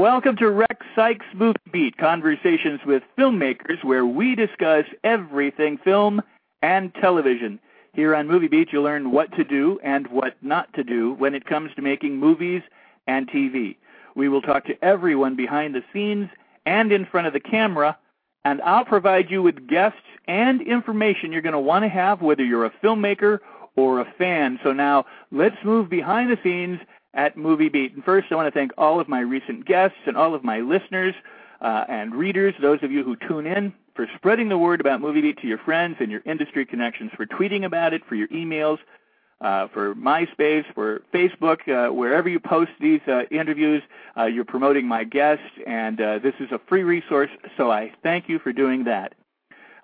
Welcome to Rex Sikes Movie Beat, conversations with filmmakers where we discuss everything film and television. Here on Movie Beat, you'll learn what to do and what not to do when it comes to making movies and TV. We will talk to everyone behind the scenes and in front of the camera, and I'll provide you with guests and information you're going to want to have whether you're a filmmaker or a fan. So now let's move behind the scenes at Movie Beat. And first, I want to thank all of my recent guests and all of my listeners uh, and readers, those of you who tune in, for spreading the word about Movie Beat to your friends and your industry connections, for tweeting about it, for your emails, uh, for MySpace, for Facebook, uh, wherever you post these uh, interviews, uh, you're promoting my guests, and uh, this is a free resource, so I thank you for doing that.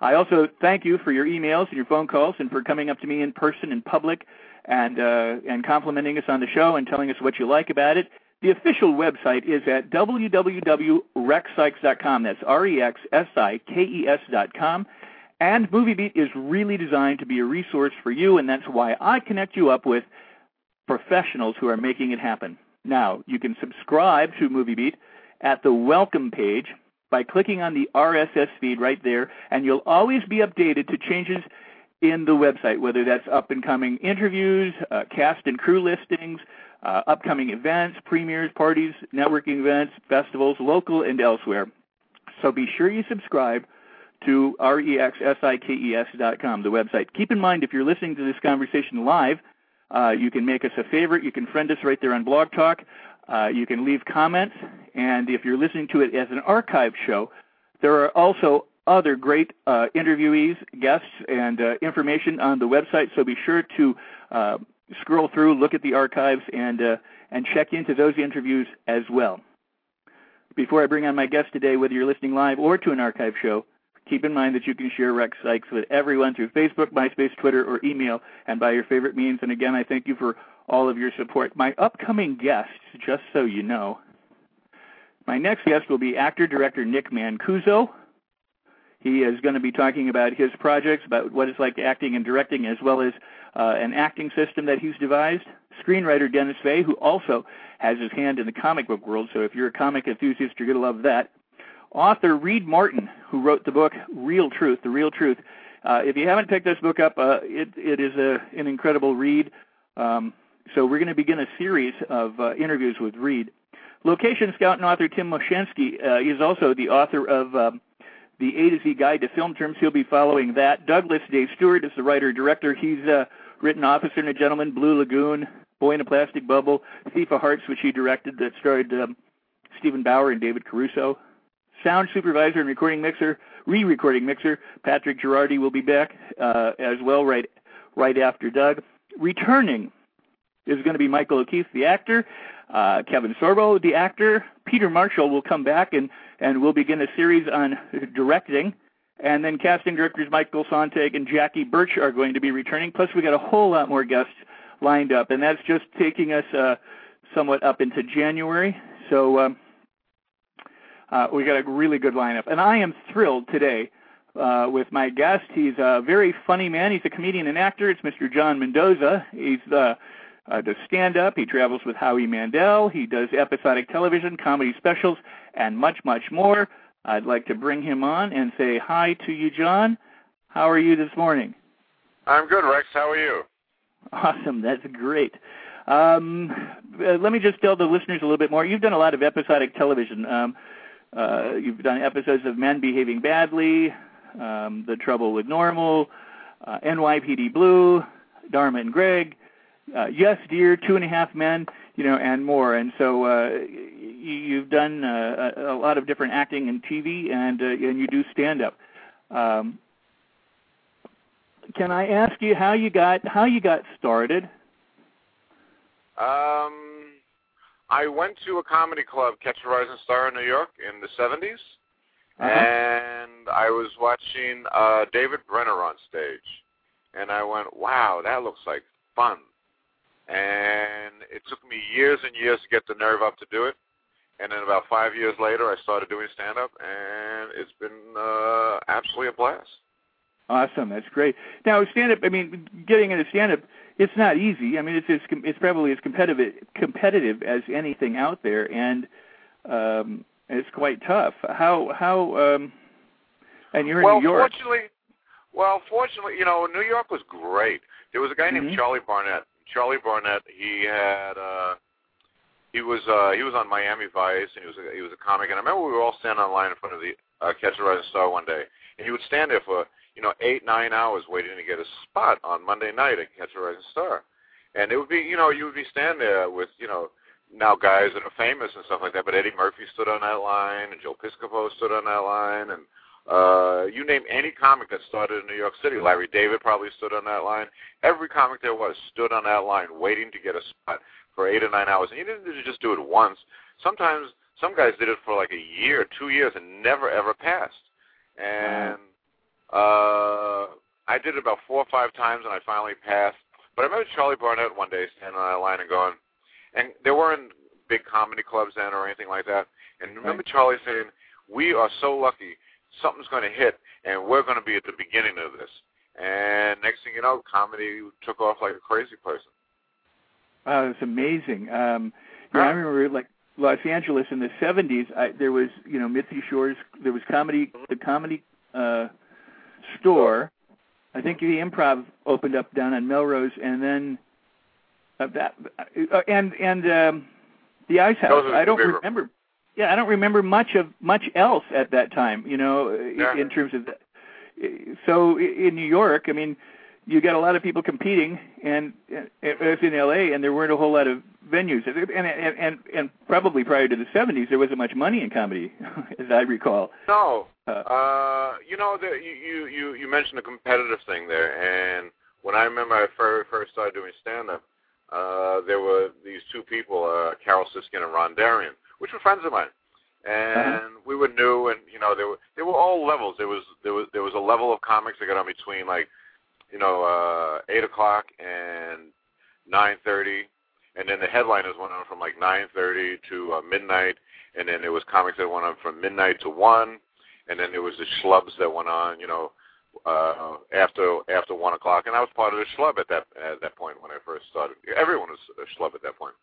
I also thank you for your emails and your phone calls and for coming up to me in person in public and uh, and complimenting us on the show and telling us what you like about it. The official website is at www.rexsikes.com. That's R-E-X-S-I-K-E-S.com. And MovieBeat is really designed to be a resource for you, and that's why I connect you up with professionals who are making it happen. Now, you can subscribe to MovieBeat at the welcome page by clicking on the RSS feed right there, and you'll always be updated to changes in the website, whether that's up and coming interviews, uh, cast and crew listings, uh, upcoming events, premieres, parties, networking events, festivals, local and elsewhere. So be sure you subscribe to rexsikes.com, the website. Keep in mind, if you're listening to this conversation live, uh, you can make us a favorite. You can friend us right there on Blog Talk. Uh, you can leave comments. And if you're listening to it as an archive show, there are also other great uh, interviewees, guests, and uh, information on the website. So be sure to uh, scroll through, look at the archives, and uh, and check into those interviews as well. Before I bring on my guest today, whether you're listening live or to an archive show, keep in mind that you can share Rex Sikes with everyone through Facebook, MySpace, Twitter, or email, and by your favorite means. And again, I thank you for all of your support. My upcoming guests, just so you know, my next guest will be actor director Nick Mancuso. He is going to be talking about his projects, about what it's like acting and directing, as well as uh, an acting system that he's devised. Screenwriter Dennis Fay, who also has his hand in the comic book world, so if you're a comic enthusiast, you're going to love that. Author Reed Martin, who wrote the book Reel Truth, The Reel Truth. Uh, if you haven't picked this book up, uh, it, it is a, an incredible read. Um, so we're going to begin a series of uh, interviews with Reed. Location scout and author Tim Moshensky uh, is also the author of um, the A to Z Guide to Film Terms. He'll be following that. Douglas Day Stewart is the writer director. He's uh, written Officer and a Gentleman, Blue Lagoon, Boy in a Plastic Bubble, Thief of Hearts, which he directed, that starred um, Steven Bauer and David Caruso. Sound supervisor and recording mixer, re-recording mixer, Patrick Girardi will be back uh, as well right right after Doug. Returning is going to be Michael O'Keefe, the actor. Uh, Kevin Sorbo, the actor. Peter Marshall will come back and, and we'll begin a series on directing. And then casting directors Michael Sontag and Jackie Birch are going to be returning. Plus, we got a whole lot more guests lined up, and that's just taking us uh, somewhat up into January. So um, uh, we got a really good lineup, and I am thrilled today uh, with my guest. He's a very funny man. He's a comedian and actor. It's Mr. John Mendoza. He's the uh, does stand up. He travels with Howie Mandel. He does episodic television, comedy specials, and much, much more. I'd like to bring him on and say hi to you, John. How are you this morning? I'm good, Rex. How are you? Awesome. That's great. Um, uh, let me just tell the listeners a little bit more. You've done a lot of episodic television. Um, uh, you've done episodes of Men Behaving Badly, um, The Trouble with Normal, uh, NYPD Blue, Dharma and Greg, uh, Yes Dear, Two and a Half Men, you know, and more. And so uh, you've done uh, a, a lot of different acting and TV, and uh, and you do stand up. Um, can I ask you how you got how you got started, Um, I went to a comedy club, Catch a Rising Star in New York in the 70s, Uh-huh. and I was watching uh, David Brenner on stage, and I went, "Wow, that looks like fun." And it took me years and years to get the nerve up to do it, and then about five years later, I started doing stand-up, and it's been uh, absolutely a blast. Awesome, that's great. Now, stand up. I mean, getting into stand up, it's not easy. I mean, it's it's, it's probably as competitive competitive as anything out there, and um, it's quite tough. How how um, and you're well, in New York. fortunately, well, fortunately, you know, New York was great. There was a guy named Mhm. Charlie Barnett. Charlie Barnett, he had uh he was uh he was on Miami Vice and he was a, he was a comic. And I remember we were all standing on line in front of the uh, Catch a Rising Star one day and he would stand there for you know eight nine hours waiting to get a spot on Monday night at Catch a Rising Star, and it would be you know you would be standing there with you know now guys that are famous and stuff like that, but Eddie Murphy stood on that line and Joe Piscopo stood on that line and uh you name any comic that started in New York City, Larry David probably stood on that line. Every comic there was stood on that line waiting to get a spot for eight or nine hours. And you didn't just do it once. Sometimes some guys did it for like a year, two years, and never ever passed. And uh I did it about four or five times, and I finally passed. But I remember Charlie Barnett one day standing on that line and going, and there weren't big comedy clubs then or anything like that. And remember Charlie saying, "We are so lucky. Something's going to hit, and we're going to be at the beginning of this." And next thing you know, comedy took off like a crazy person. Wow, it's amazing. Um, yeah, I remember like Los Angeles in the '70s. I, there was, you know, Mitzi Shore's. There was comedy, the comedy uh, store. I think the Improv opened up down on Melrose, and then uh, that, uh, and and um, the Ice House. Those are the I don't remember. Yeah, I don't remember much of much else at that time. You know, uh, Yeah. in terms of that. So in New York, I mean, you got a lot of people competing, and uh, it was in L.A. and there weren't a whole lot of venues, and and and, and probably prior to the '70s, there wasn't much money in comedy, as I recall. No, Uh, uh, you know, the, you, you you mentioned a competitive thing there, and when I remember I first first started doing stand up, uh, there were these two people, uh, Carol Siskind and Ron Darian, which were friends of mine, and we were new, and you know, there were there were all levels. There was there was there was a level of comics that got on between like, you know, uh, eight o'clock and nine thirty, and then the headliners went on from like nine thirty to uh, midnight, and then there was comics that went on from midnight to one and then there was the schlubs that went on, you know, uh, after after one o'clock, and I was part of the schlub at that at that point when I first started. Everyone was a schlub at that point.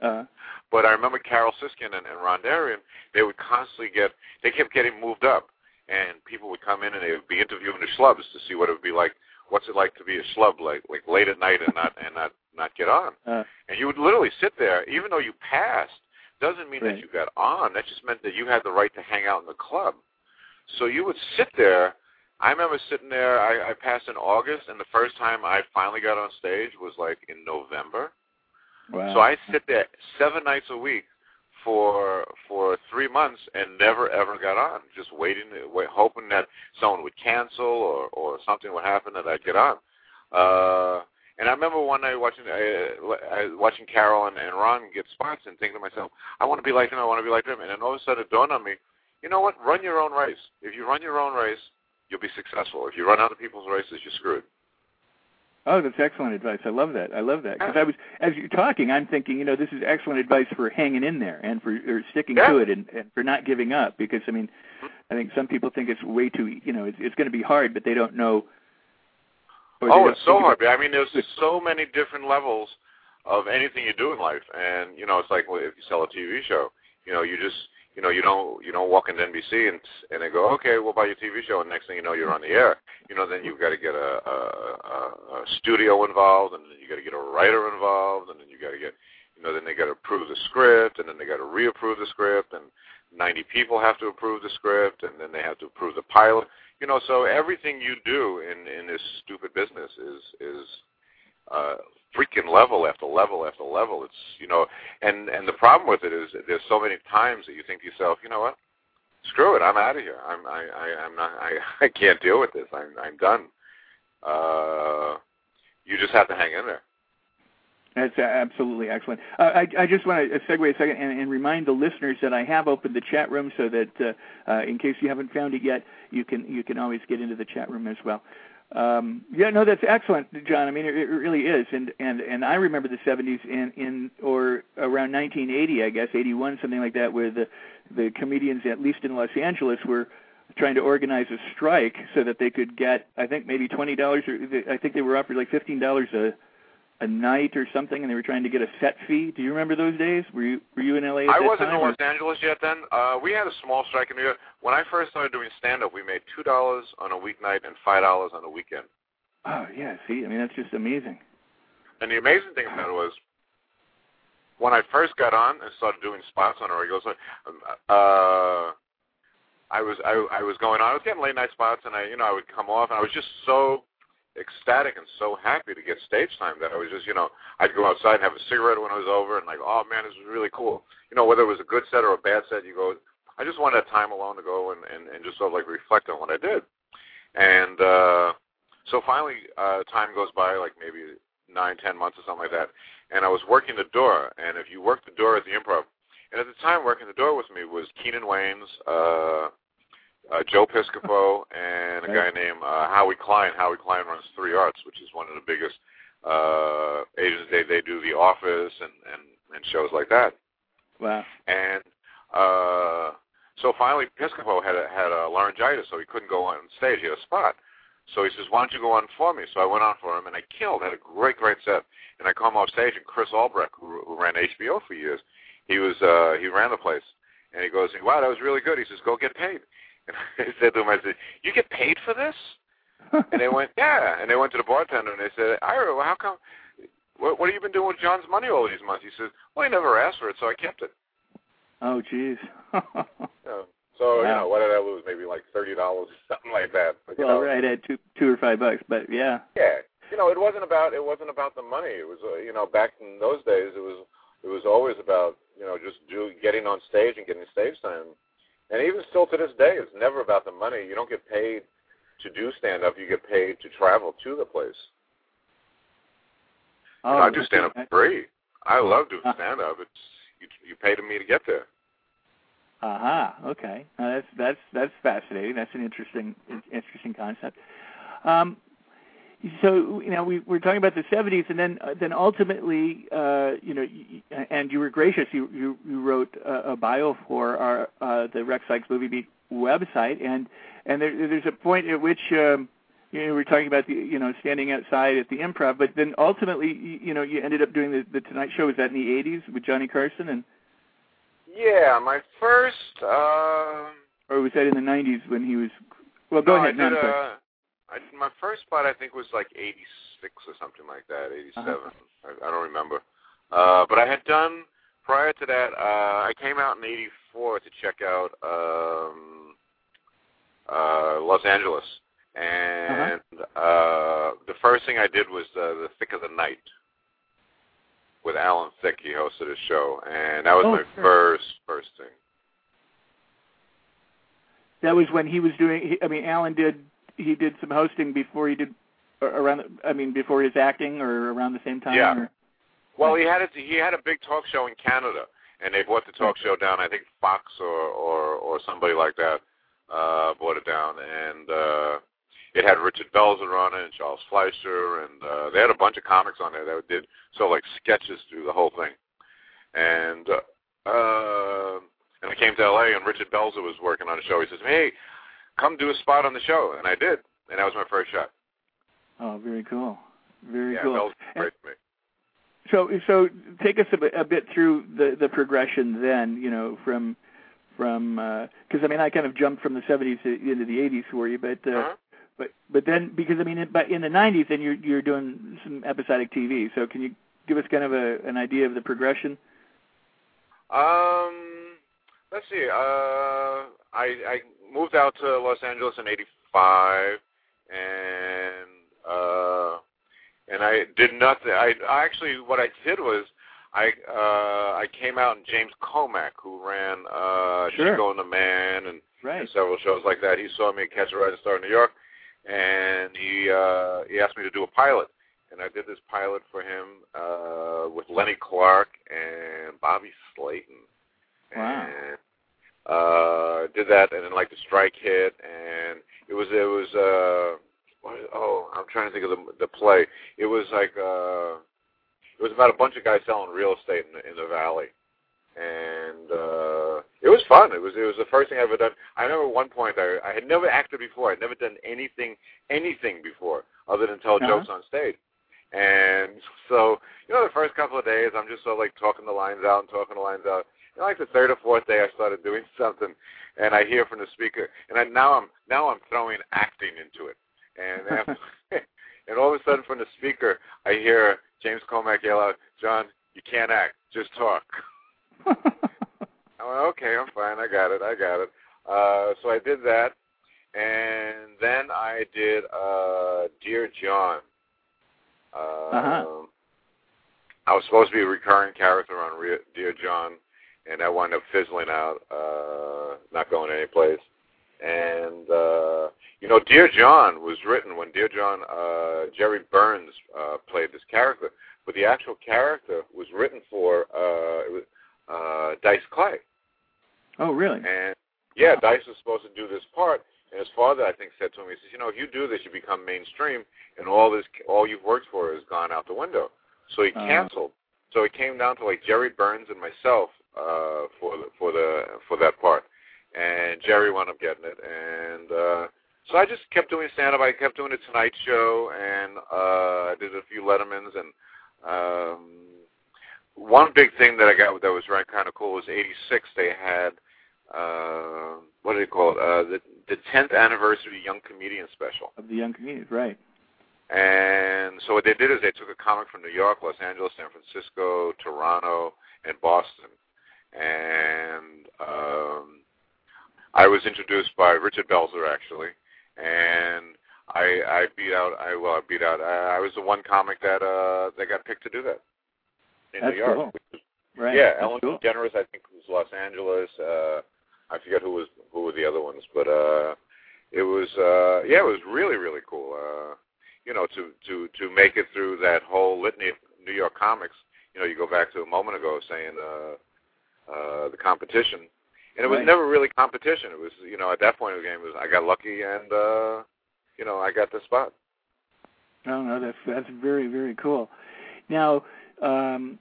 Uh, But I remember Carol Siskind and, and Ron Darian, they would constantly get, they kept getting moved up, and people would come in and they would be interviewing the schlubs to see what it would be like. What's it like to be a schlub, like like late at night and not and not not get on? uh, And you would literally sit there, even though you passed, doesn't mean Right. that you got on. That just meant that you had the right to hang out in the club. So you would sit there. I remember sitting there. I, I passed in August, and the first time I finally got on stage was like in November. Wow. So I sit there seven nights a week for for three months and never ever got on. Just waiting, wait, hoping that someone would cancel or or something would happen that I'd get on. Uh, and I remember one night watching uh, uh, watching Carol and, and Ron get spots and thinking to myself, I want to be like them. I want to be like them. And then all of a sudden it dawned on me, you know what? Run your own race. If you run your own race, you'll be successful. If you run other people's races, you're screwed. Oh, that's excellent advice. I love that. I love that because uh, I was, as you're talking, I'm thinking, you know, this is excellent advice for hanging in there and for or sticking Yeah. to it and, and for not giving up. Because I mean, I think some people think it's way too, you know, it's, it's going to be hard, but they don't know. Oh, it's so hard. I mean, there's so many different levels of anything you do in life, and you know, it's like well, if you sell a TV show, you know, you just, you know, you don't, you don't walk into NBC and and they go, okay, we'll buy your TV show, and next thing you know, you're on the air. You know, then you've got to get a, a, a, studio involved, and then you got to get a writer involved, and then you got to get, you know, then they got to approve the script, and then they got to reapprove the script, and 90 people have to approve the script, and then they have to approve the pilot. You know, so everything you do in in this stupid business is is uh, freaking level after level after level. It's you know, and and the problem with it is there's so many times that you think to yourself, you know what, screw it, I'm out of here. I'm I, I I'm not I I can't deal with this. I'm I'm done. Uh, you just have to hang in there. That's absolutely excellent. Uh, I, I just want to segue a second and, and, remind the listeners that I have opened the chat room so that uh, uh, in case you haven't found it yet, you can you can always get into the chat room as well. Um, yeah, no, that's excellent, John. I mean, it, it really is, and and and I remember the '70s in in or around 1980, I guess, 81, something like that, where the the comedians, at least in Los Angeles, were trying to organize a strike so that they could get, I think, maybe twenty dollars, or I think they were offered like fifteen dollars a a night or something, and they were trying to get a set fee. Do you remember those days? Were you were you in LA? I wasn't in Los Angeles yet then. Uh, we had a small strike in New York. When I first started doing stand up, we made two dollars on a weeknight and five dollars on a weekend. Oh yeah, see, I mean that's just amazing. And the amazing thing about it was when I first got on and started doing spots on a regular, um, uh, I was I, I was going on. I was getting late night spots, and I you know I would come off, and I was just so ecstatic and so happy to get stage time that I was just, you know, I'd go outside and have a cigarette when it was over and like, oh man, this was really cool. You know, whether it was a good set or a bad set, you go, I just wanted time alone to go and, and, and just sort of like reflect on what I did. And uh, so finally, uh, time goes by, like maybe nine, ten months or something like that, and I was working the door. And if you work the door at the improv, and at the time working the door with me was Keenen Wayans, uh, uh, Joe Piscopo and a guy named uh, Howie Klein. Howie Klein runs Three Arts, which is one of the biggest uh, agents. They they do The Office and and and shows like that. Wow. And uh, so finally, Piscopo had a, had a laryngitis, so he couldn't go on stage. He had a spot. So he says, "Why don't you go on for me?" So I went on for him, and I killed. Had a great, great set. And I come off stage, and Chris Albrecht, who, who ran HBO for years, he was uh, he ran the place, and he goes, "Wow, that was really good." He says, "Go get paid." And I said to him, I said, "You get paid for this?" and they went, "Yeah." And they went to the bartender and they said, "Ira, well, how come? What, what have you been doing with John's money all these months?" He says, "Well, he never asked for it, so I kept it." Oh, jeez. So wow. you know, what did I lose? Maybe like thirty dollars, or something like that. But, well, know, right at two, two or five bucks, but yeah. Yeah, you know, it wasn't about it wasn't about the money. It was, uh, you know, back in those days, it was it was always about you know just do getting on stage and getting stage time and even still to this day, it's never about the money. You don't get paid to do stand up. You get paid to travel to the place. Oh, I do stand up free. I love doing stand up. It's you, you pay to me to get there. Aha. Uh-huh. Okay. Now that's that's that's fascinating. That's an interesting interesting concept. Um, so you know we were talking about the 70s, and then uh, then ultimately, uh, you know, and you were gracious. You you, you wrote a, a bio for our uh, the Rex Sikes Movie Beat website, and and there, there's a point at which. Um, you know, we are talking about the, you know, standing outside at the improv, but then ultimately, you, you know, you ended up doing the, the Tonight Show. Was that in the '80s with Johnny Carson and? Yeah, my first. Uh, or was that in the '90s when he was? Well, go no, ahead. I did, uh, I, my first spot I think was like '86 or something like that, '87. Uh-huh. I, I don't remember. Uh, but I had done prior to that. Uh, I came out in '84 to check out um, uh, Los Angeles, and uh-huh. uh, the first thing I did was uh, the Thicke of the Night with Alan Thicke. He hosted a show, and that was oh, my sure. first first thing. That was when he was doing. I mean, Alan did he did some hosting before he did around. I mean, before his acting or around the same time. Yeah. Or? Well, he had a, he had a big talk show in Canada, and they bought the talk show down. I think Fox or or or somebody like that uh, bought it down, and uh, it had Richard Belzer on it and Charles Fleischer, and uh, they had a bunch of comics on there that did sort of like sketches through the whole thing. And uh, uh, and I came to L.A. and Richard Belzer was working on a show. He says, "Hey, come do a spot on the show, and I did, and that was my first shot. Oh, very cool, very yeah, cool. That was great for me. So, so take us a bit, a bit through the the progression then. You know, from from because uh, I mean I kind of jumped from the 70s into the 80s for you, but uh, uh-huh. but but then because I mean in, but in the 90s then you're you're doing some episodic TV. So can you give us kind of a an idea of the progression? Um, let's see. Uh, I I moved out to Los Angeles in '85, and uh, and I did nothing. I, I actually what I did was I uh, I came out and James Komack, who ran uh, sure. Chico and the Man and, right. and several shows like that, he saw me at Catch a Rising Star in New York, and he uh, he asked me to do a pilot, and I did this pilot for him uh, with Lenny Clarke and Bobby Slayton. Wow. And uh did that and then like the strike hit and it was it was uh what, oh I'm trying to think of the the play. It was like uh it was about a bunch of guys selling real estate in the, in the valley. And uh it was fun. It was it was the first thing I ever done. I remember at one point I I had never acted before. I'd never done anything anything before other than tell Uh-huh. jokes on stage. And so, you know, the first couple of days I'm just sort of like talking the lines out and talking the lines out. And like the third or fourth day I started doing something and I hear from the speaker and I now I'm now I'm throwing acting into it. And after, and all of a sudden from the speaker I hear James Komack yell out, John, you can't act, just talk. I went, okay, I'm fine. I got it. I got it. Uh, so I did that, and then I did uh, Dear John. Uh, Uh-huh. I was supposed to be a recurring character on Re- Dear John, and that wound up fizzling out, uh, not going anyplace. And uh, you know, Dear John was written when Dear John uh, Jere Burns uh, played this character, but the actual character was written for uh, it was, uh, Dice Clay. oh, really? And yeah, Dice was supposed to do this part, and his father, I think, said to him, he says, "You know, if you do this, you become mainstream, and all this, all you've worked for has gone out the window." So he Uh. canceled. So it came down to like Jere Burns and myself uh, for the for the for that part, and Jere wound up getting it, and uh, so I just kept doing stand up. I kept doing the Tonight Show, and uh, I did a few Lettermans, and um, one big thing that I got that was right kind of cool was '86. They had uh, what do they call it? Uh, the the 10th anniversary Young Comedian Special. Of the young comedians, right? And so what they did is they took a comic from New York, Los Angeles, San Francisco, Toronto, and Boston. And um, I was introduced by Richard Belzer actually, and I, I beat out. I well, I beat out. I, I was the one comic that uh, that got picked to do that in That's New York. cool. Right. Yeah, That's Ellen cool. DeGeneres, I think, was Los Angeles. Uh, I forget who was who were the other ones, but uh, it was uh, yeah, it was really really cool. Uh, you know, to to to make it through that whole litany of New York comics. You know, you go back to a moment ago saying uh, uh, the competition, and it was Right. never really competition. It was you know at that point of the game it was I got lucky and uh, you know I got the spot. No, no, that's that's very very cool. Now, um,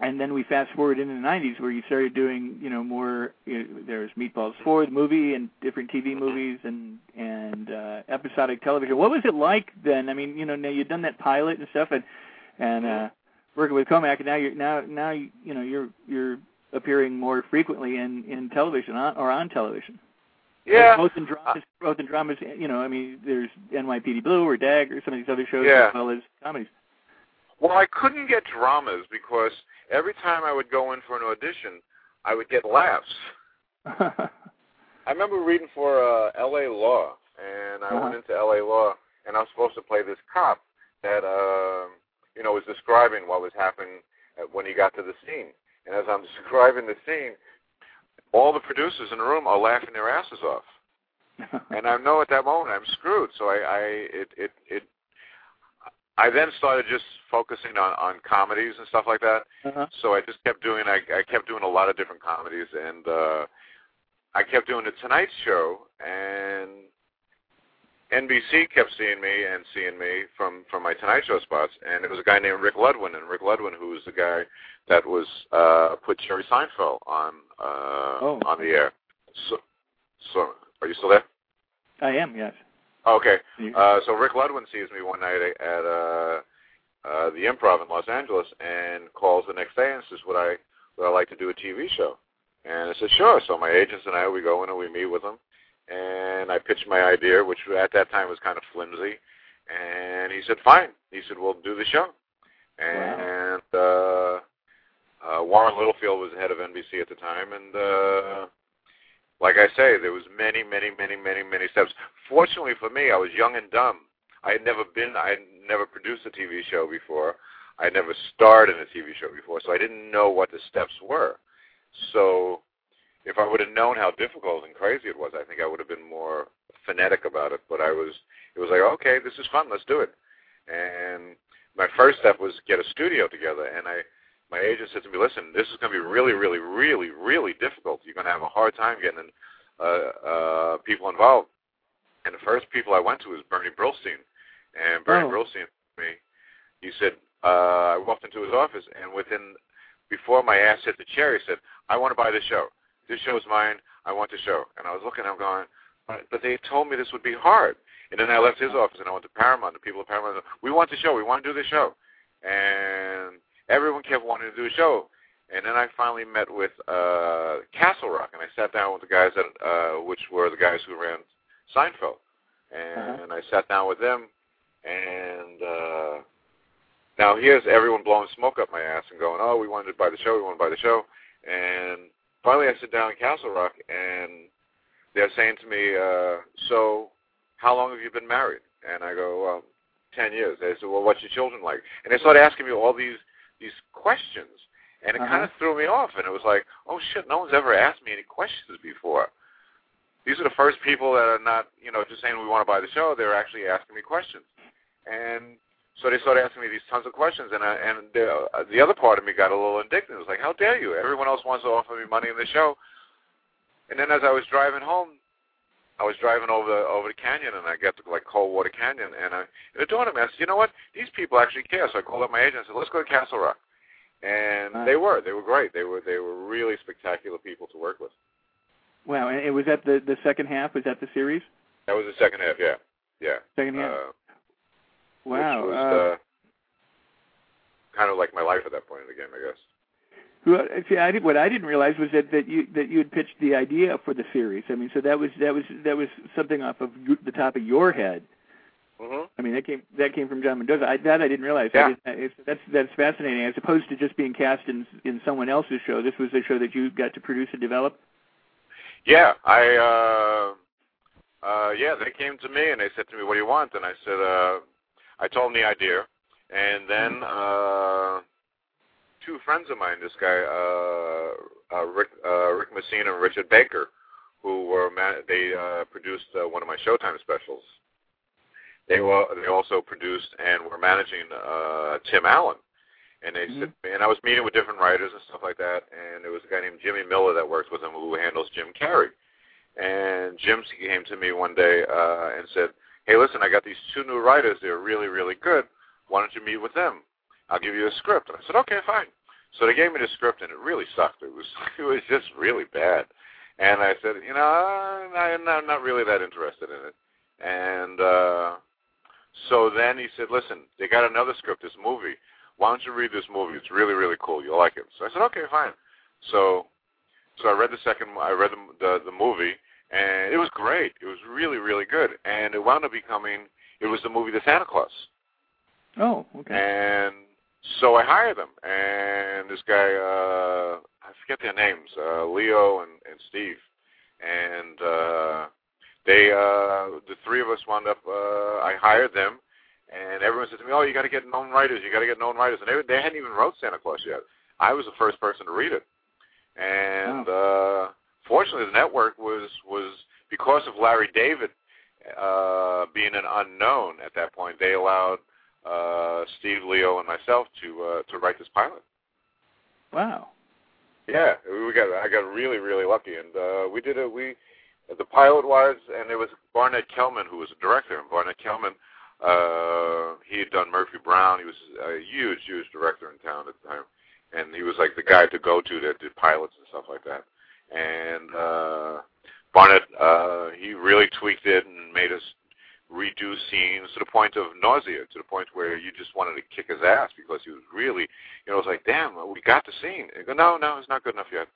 and then we fast forward into the '90s where you started doing, you know, more. You know, there's Meatballs Four, the movie, and different TV movies and and uh, episodic television. What was it like then? I mean, you know, now you've done that pilot and stuff, and and uh, working with Komack, and now you're now now you you know you're you're appearing more frequently in in television on, or on television. Yeah, both in dramas, both in dramas. You know, I mean, there's NYPD Blue or DAG or some of these other shows Yeah. as well as comedies. Well, I couldn't get dramas because every time I would go in for an audition, I would get laughs. I remember reading for uh, L.A. Law, and I went Uh-huh. into L.A. Law, and I was supposed to play this cop that, uh, you know, was describing what was happening when he got to the scene. And as I'm describing the scene, all the producers in the room are laughing their asses off, and I know at that moment I'm screwed. So I, I it, it, it, I then started just focusing on on comedies and stuff like that. uh-huh. So I just kept doing I, I kept doing a lot of different comedies and uh I kept doing the Tonight Show and NBC kept seeing me and seeing me from from my Tonight Show spots and it was a guy named Rick Ludwin and Rick Ludwin who was the guy that was uh put Jerry Seinfeld on uh Oh. on the air. So so are you still there? I am, yes. Okay. Uh, so Rick Ludwin sees me one night at uh, uh, the Improv in Los Angeles and calls the next day and says, "Would I would I like to do a TV show?" And I said, "Sure." So my agents and I we go in and we meet with him, and I pitched my idea, which at that time was kind of flimsy, and he said, "Fine." He said, "We'll do the show." And uh, uh, Warren Littlefield was the head of NBC at the time, and uh, like I say, there was many, many, many, many, many steps. Fortunately for me, I was young and dumb. I had never been, I had never produced a TV show before. I had never starred in a TV show before, so I didn't know what the steps were. So if I would have known how difficult and crazy it was, I think I would have been more phonetic about it. But I was, it was like, okay, this is fun, let's do it. And my first step was get a studio together, and I my agent said to me, "Listen, this is going to be really, really, really, really difficult. You're going to have a hard time getting uh, uh, people involved." And the first people I went to was Bernie Brillstein, and Bernie Oh. Brillstein me, he said, uh, I walked into his office, and within before my ass hit the chair, he said, "I want to buy this show. This show's mine. I want the show." And I was looking, I'm going, but, but they told me this would be hard. And then I left his office and I went to Paramount. The people at Paramount, we want the show. We want to do the show. And everyone kept wanting to do a show. And then I finally met with uh, Castle Rock, and I sat down with the guys that, uh, which were the guys who ran Seinfeld, and I sat down with them. And uh, now here's everyone blowing smoke up my ass and going, "Oh, we wanted to buy the show. We want to buy the show." And finally, I sit down in Castle Rock, and they're saying to me, uh, "So, how long have you been married?" And I go, "Well, ten years." They said, "Well, what's your children like?" And they started asking me all these these questions, and it Uh-huh. kind of threw me off. And it was like, "Oh shit, no one's ever asked me any questions before." These are the first people that are not, you know, just saying we want to buy the show. They're actually asking me questions, and so they started asking me these tons of questions. And I, and the, uh, the other part of me got a little indignant. It was like, "How dare you? Everyone else wants to offer me money in the show." And then as I was driving home, I was driving over the over the canyon, and I got to like Coldwater Canyon, and I it dawned on me. I said, "You know what? These people actually care." So I called up my agent and said, "Let's go to Castle Rock." And Wow. they were, they were great. They were, they were really spectacular people to work with. Wow, and it was that the the second half? Was that the series? That was the second half, yeah, yeah. Second half. Uh, wow. Which was uh, uh, kind of like my life at that point in the game, I guess. Well, see, I did, what I didn't realize was that, that you that you had pitched the idea for the series. I mean, so that was that was that was something off of you- the top of your head. hmm I mean, that came that came from John Mendoza. I, that I didn't realize. Yeah. I didn't, it's, that's that's fascinating. As opposed to just being cast in in someone else's show, this was a show that you got to produce and develop. Yeah, I uh uh yeah, they came to me and they said to me, "What do you want?" And I said, uh I told him the idea, and then uh two friends of mine, this guy uh, uh Rick uh Rick Messina and Richard Baker, who were they uh produced uh, one of my Showtime specials. They were they also produced and were managing uh Tim Allen. And they Mhm. said, and I was meeting with different writers and stuff like that. And there was a guy named Jimmy Miller that works with him who handles Jim Carrey. And Jim came to me one day uh, and said, "Hey, listen, I got these two new writers. They're really, really good. Why don't you meet with them? I'll give you a script." And I said, "Okay, fine." So they gave me the script, and it really sucked. It was it was just really bad. And I said, you know, I'm not, really that interested in it. And uh, so then he said, listen, they got another script, this movie. Why don't you read this movie? It's really, really cool. You'll like it. So I said, okay, fine. So, so I read the second, I read the the, the movie, and it was great. It was really, really good. And it wound up becoming, it was the movie The Santa Claus. Oh, okay. And so I hired them, and this guy, uh, I forget their names, uh, Leo and, and Steve, and uh, they, uh, the three of us wound up. Uh, I hired them, and everyone said to me, "Oh, you got to get known writers. You got to get known writers." And they, they hadn't even wrote Santa Claus yet. I was the first person to read it, and uh, fortunately, the network was was because of Larry David uh, being an unknown at that point. They allowed uh, Steve, Leo, and myself to uh, to write this pilot. Wow. Yeah, we got I got really really lucky, and uh, we did it. We the pilot was, and it was Barnett Kellman who was the director. And Barnett Kellman, uh, he had done Murphy Brown. He was a huge huge director in town at the time, and he was like the guy to go to that did pilots and stuff like that. And uh, Barnett, uh, he really tweaked it and made us redo scenes to the point of nausea, to the point where you just wanted to kick his ass because he was really, you know, it was like, damn, we got the scene. Go, no, no, it's not good enough yet.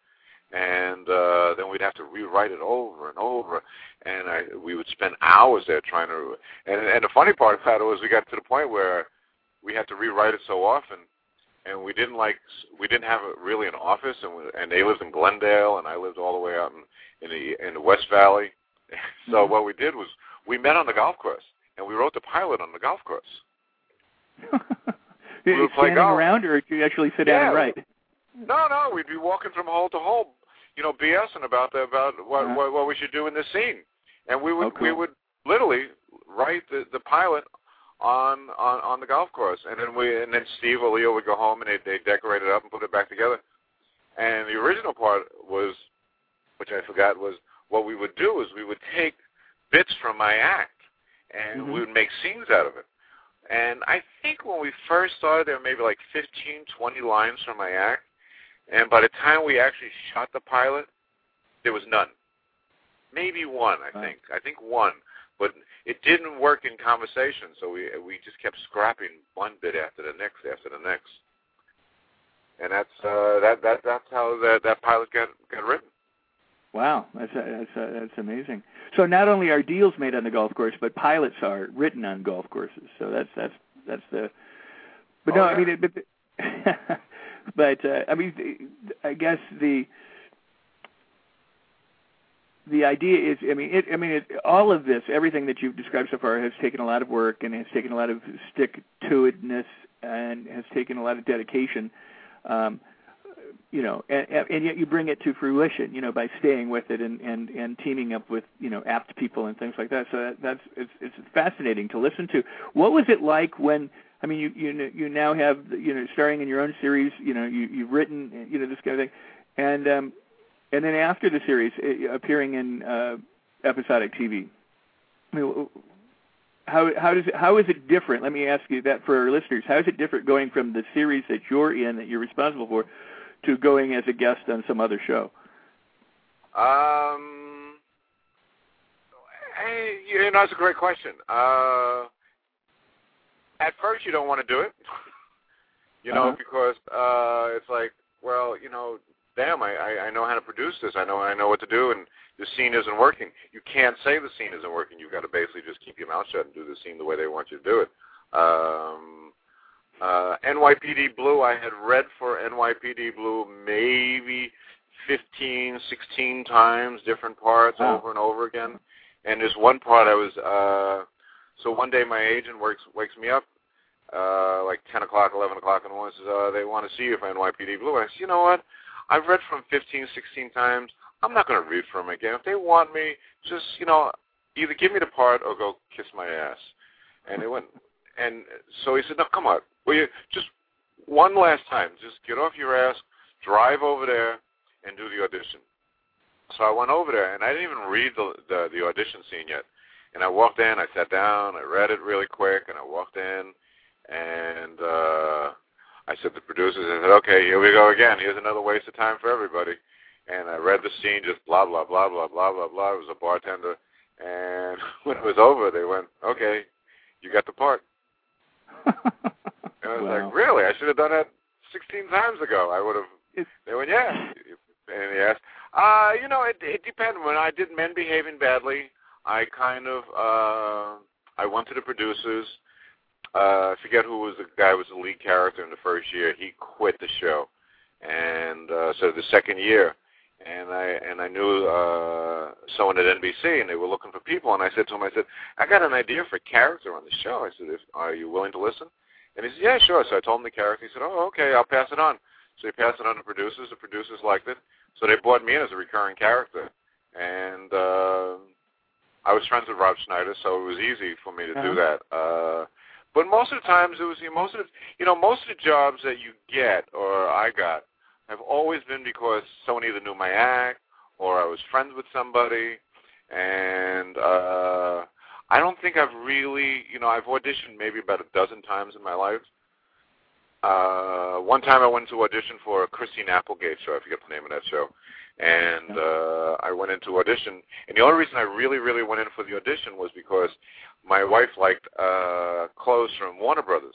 And uh, then we'd have to rewrite it over and over, and I, we would spend hours there trying to. And, and the funny part about it was we got to the point where we had to rewrite it so often, and we didn't like we didn't have a, really an office, and we, and they lived in Glendale, and I lived all the way out in in the in the West Valley. so Mhm. what we did was we met on the golf course, and we wrote the pilot on the golf course. you would play golf. around, or did you actually sit down and write? No, no, we'd be walking from hole to hole, you know, BSing about the, about what, Uh-huh. what what we should do in this scene, and we would we would literally write the the pilot on on on the golf course, and then we and then Steve or Leo would go home and they they decorate it up and put it back together. And the original part was, which I forgot, was what we would do is we would take bits from my act and Mhm. we would make scenes out of it. And I think when we first started, there were maybe like 15, 20 lines from my act. And by the time we actually shot the pilot, there was none. Maybe one, I Wow. think. I think one. But it didn't work in conversation, so we we just kept scrapping one bit after the next after the next. And that's uh, that that that's how that that pilot got got written. Wow, that's that's that's amazing. So not only are deals made on the golf course, but pilots are written on golf courses. So that's that's that's the. But Oh, no, I mean, it, but, but uh, I mean, I guess the the idea is, I mean, it, I mean, it, all of this, everything that you've described so far, has taken a lot of work and has taken a lot of stick to itness and has taken a lot of dedication. Um, you know, and, and yet you bring it to fruition, you know, by staying with it and, and, and teaming up with, you know, apt people and things like that. So that, that's it's, it's fascinating to listen to. What was it like when? I mean, you you you now have you know starring in your own series. You know, you you've written you know this kind of thing, and um, and then after the series, uh, appearing in uh, episodic TV. I mean, how how does it, how is it different? Let me ask you that for our listeners. How is it different going from the series that you're in that you're responsible for to going as a guest on some other show? Um, hey, you know, that's a great question. Uh, at first, you don't want to do it, you know, Uh-huh. because uh, it's like, well, you know, damn, I, I I know how to produce this. I know I know what to do, and the scene isn't working. You can't say the scene isn't working. You've got to basically just keep your mouth shut and do the scene the way they want you to do it. Um, uh, NYPD Blue, I had read for NYPD Blue maybe 15, 16 times, different parts Wow. over and over again. And there's one part I was, uh, so one day my agent wakes, wakes me up, uh, like 10 o'clock, 11 o'clock in the morning, says, uh, they want to see you for NYPD Blue. I said, you know what? I've read from 15, 16 times. I'm not going to read from them again. If they want me, just, you know, either give me the part or go kiss my ass. And they went, and so he said, no, come on. Will you just one last time, just get off your ass, drive over there, and do the audition. So I went over there, and I didn't even read the the, the audition scene yet. And I walked in, I sat down, I read it really quick, and I walked in, and uh, I said the producers, I said, okay, here we go again. Here's another waste of time for everybody. And I read the scene, just blah blah blah blah blah blah blah. It was a bartender, and when it was over, they went, okay, you got the part. And I was wow. like, really? I should have done that 16 times ago. I would have. It's- They went, yeah. And he asked, uh, you know, it, it depended. When I did Men Behaving Badly, I kind of, uh, I went to the producers. Uh, I forget who was the guy who was the lead character in the first year. He quit the show, and uh, so the second year, and I and I knew uh, someone at NBC, and they were looking for people. And I said to him, I said, I got an idea for a character on the show. I said, if, Are you willing to listen? And he said, Yeah, sure. So I told him the character. He said, Oh, okay, I'll pass it on. So he passed it on to producers. The producers liked it, so they brought me in as a recurring character. And uh, I was friends with Rob Schneider, so it was easy for me to Uh-huh. do that. Uh, but most of the times, it was you know, most of the, you know most of the jobs that you get or I got have always been because someone either knew my act or I was friends with somebody, and uh, I don't think I've really, you know, I've auditioned maybe about a dozen times in my life. Uh, one time I went to audition for a Christine Applegate show. I forget the name of that show. And uh, I went into audition, and the only reason I really, really went in for the audition was because my wife liked uh, clothes from Warner Brothers.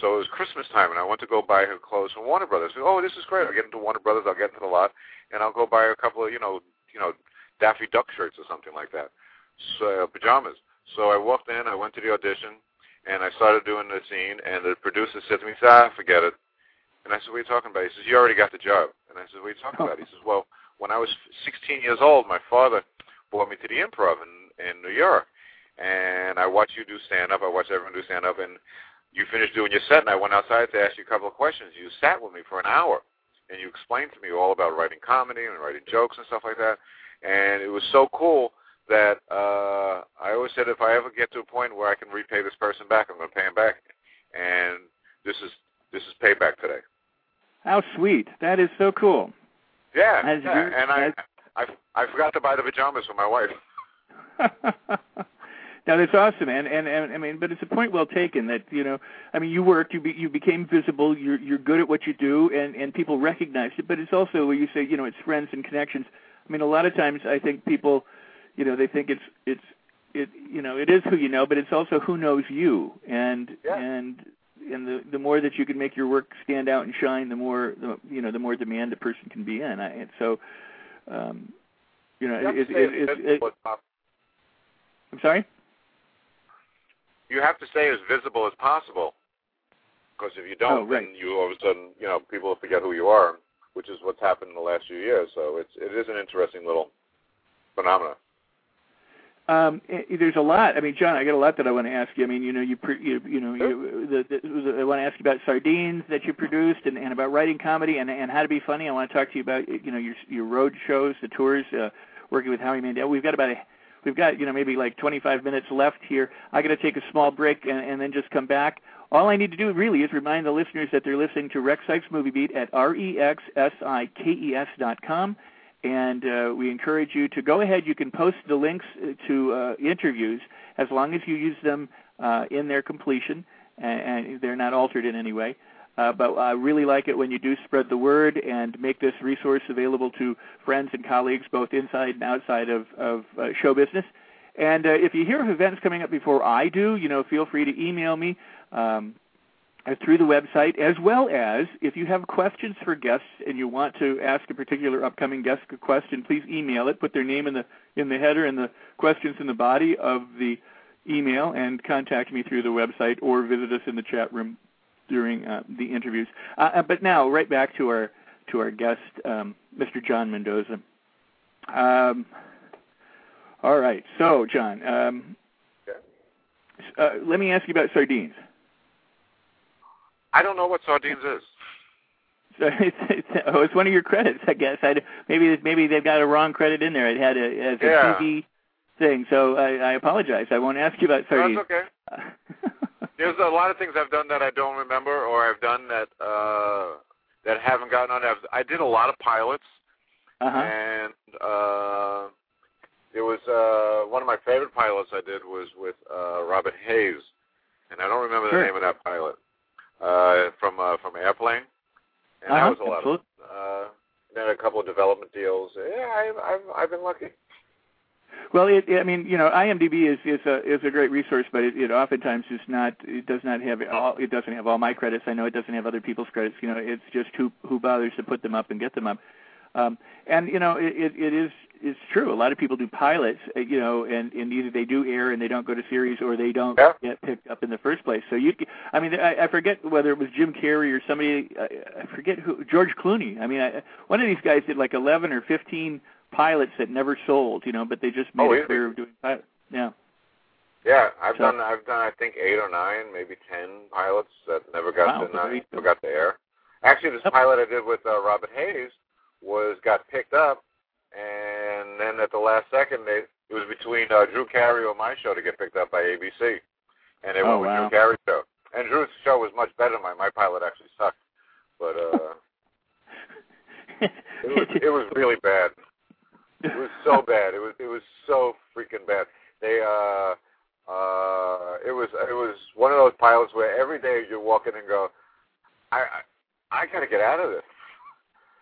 So it was Christmas time, and I went to go buy her clothes from Warner Brothers. Said, oh, this is great. I'll get into Warner Brothers. I'll get into the lot, and I'll go buy her a couple of, you know, you know, Daffy Duck shirts or something like that, so uh, pajamas. So I walked in. I went to the audition, and I started doing the scene. And the producer said to me, he "Ah, forget it." And I said, "What are you talking about?" He says, "You already got the job." And I said, "What are you talking about?" He says, "Well, when I was 16 years old, my father brought me to the Improv in in New York, and I watched you do stand up. I watched everyone do stand up, and you finished doing your set, and I went outside to ask you a couple of questions. You sat with me for an hour, and you explained to me all about writing comedy and writing jokes and stuff like that. And it was so cool that uh, I always said if I ever get to a point where I can repay this person back, I'm going to pay him back, and this is this is payback today. How sweet! That is so cool. Yeah, yeah. and I, I I forgot to buy the pajamas for my wife. now that's awesome, and, and and I mean, but it's a point well taken that you know, I mean, you worked, you be, you became visible, you're you're good at what you do, and and people recognize it. But it's also where you say, you know, it's friends and connections. I mean, a lot of times I think people, you know, they think it's it's it you know it is who you know, but it's also who knows you, and Yeah. and and the the more that you can make your work stand out and shine, the more the you know the more demand a person can be in. I, and so, um, you know, You it, it, it, it, visible as possible. I'm sorry. You have to stay as visible as possible. Because if you don't, Oh, right. then you all of a sudden, you know, people forget who you are, which is what's happened in the last few years. So it's it is an interesting little phenomenon. Um, eh, there's a lot. I mean, John, I got a lot that I want to ask you. I mean, you know, you pre, you, you know, you, the, the, I want to ask you about sardines that you produced, and, and about writing comedy, and and how to be funny. I want to talk to you about you know your your road shows, the tours, uh, working with Howie Mandel. We've got about a we've got you know maybe like 25 minutes left here. I got to take a small break and, and then just come back. All I need to do really is remind the listeners that they're listening to Rex Sikes Movie Beat at r e x s i k e s dot com and uh, we encourage you to go ahead. You can post the links uh, to uh, interviews as long as you use them uh, in their completion, and, and they're not altered in any way. Uh, but I really like it when you do spread the word and make this resource available to friends and colleagues, both inside and outside of, of uh, show business. And if you hear of events coming up before I do, you know, feel free to email me. Um, through the website, as well as if you have questions for guests and you want to ask a particular upcoming guest a question, please email it. Put their name in the in the header and the questions in the body of the email, and contact me through the website or visit us in the chat room during uh, the interviews. Uh, uh, but now, right back to our to our guest, um, Mr. John Mendoza. Um, all right, so John, um, uh, let me ask you about sardines. I don't know what sardines is. So it's, it's, oh, it's one of your credits, I guess. I maybe maybe they've got a wrong credit in there. It had a as a Yeah. TV thing. So I, I apologize. I won't ask you about sardines. That's okay. There's a lot of things I've done that I don't remember, or I've done that uh, that haven't gotten on. I've, I did a lot of pilots, uh-huh. and uh, there was uh, one of my favorite pilots I did was with uh, Robert Hays, and I don't remember Sure. the name of that pilot uh, from uh, from Airplane, and Uh-huh, that was a lot absolutely. of. Uh, then a couple of development deals. Yeah, I've I've, I've been lucky. Well, it, I mean, you know, IMDb is is a is a great resource, but it, it oftentimes is not. It does not have all. It doesn't have all my credits. I know it doesn't have other people's credits. You know, it's just who who bothers to put them up and get them up. Um, and you know, it, it, it is it's true. A lot of people do pilots, uh, you know, and, and either they do air and they don't go to series, or they don't Yeah. get picked up in the first place. So you, I mean, I, I forget whether it was Jim Carrey or somebody. I, I forget who. George Clooney. I mean, I, one of these guys did like eleven or fifteen pilots that never sold, you know, but they just made Oh, a really? career of doing pilots. Yeah. Yeah, I've So- done I've done I think eight or nine, maybe ten pilots that never got Wow, to never got to air. Actually, this Yep. pilot I did with uh, Robert Hays was got picked up, and then at the last second, they it was between uh, Drew Carey or my show to get picked up by ABC, and they Oh, went with wow. Drew Carey's show. And Drew's show was much better than mine. My pilot actually sucked, but uh, it was it was really bad. It was so bad. It was it was so freaking bad. They uh uh it was it was one of those pilots where every day you walk in and go, I I, I gotta get out of this.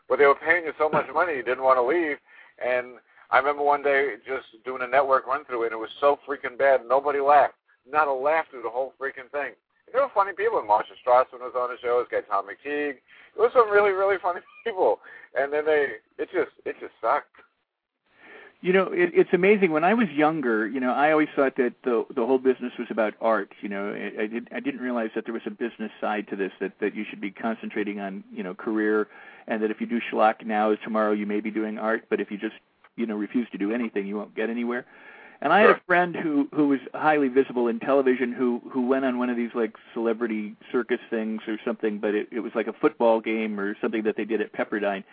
But they were paying you so much money you didn't want to leave and I remember one day just doing a network run through and it was so freaking bad nobody laughed. Not a laugh through the whole freaking thing. There were funny people. Marcia Strassman was on the show. This guy Tom McTigue. There were some really, really funny people. And then they, it just, it just sucked. You know, it, it's amazing. When I was younger, you know, I always thought that the the whole business was about art. You know, I, I did I didn't realize that there was a business side to this. That that you should be concentrating on you know career, and that if you do schlock now, as tomorrow you may be doing art. But if you just you know refuse to do anything, you won't get anywhere. And I had a friend who who was highly visible in television who who went on one of these like celebrity circus things or something, but it, it was like a football game or something that they did at Pepperdine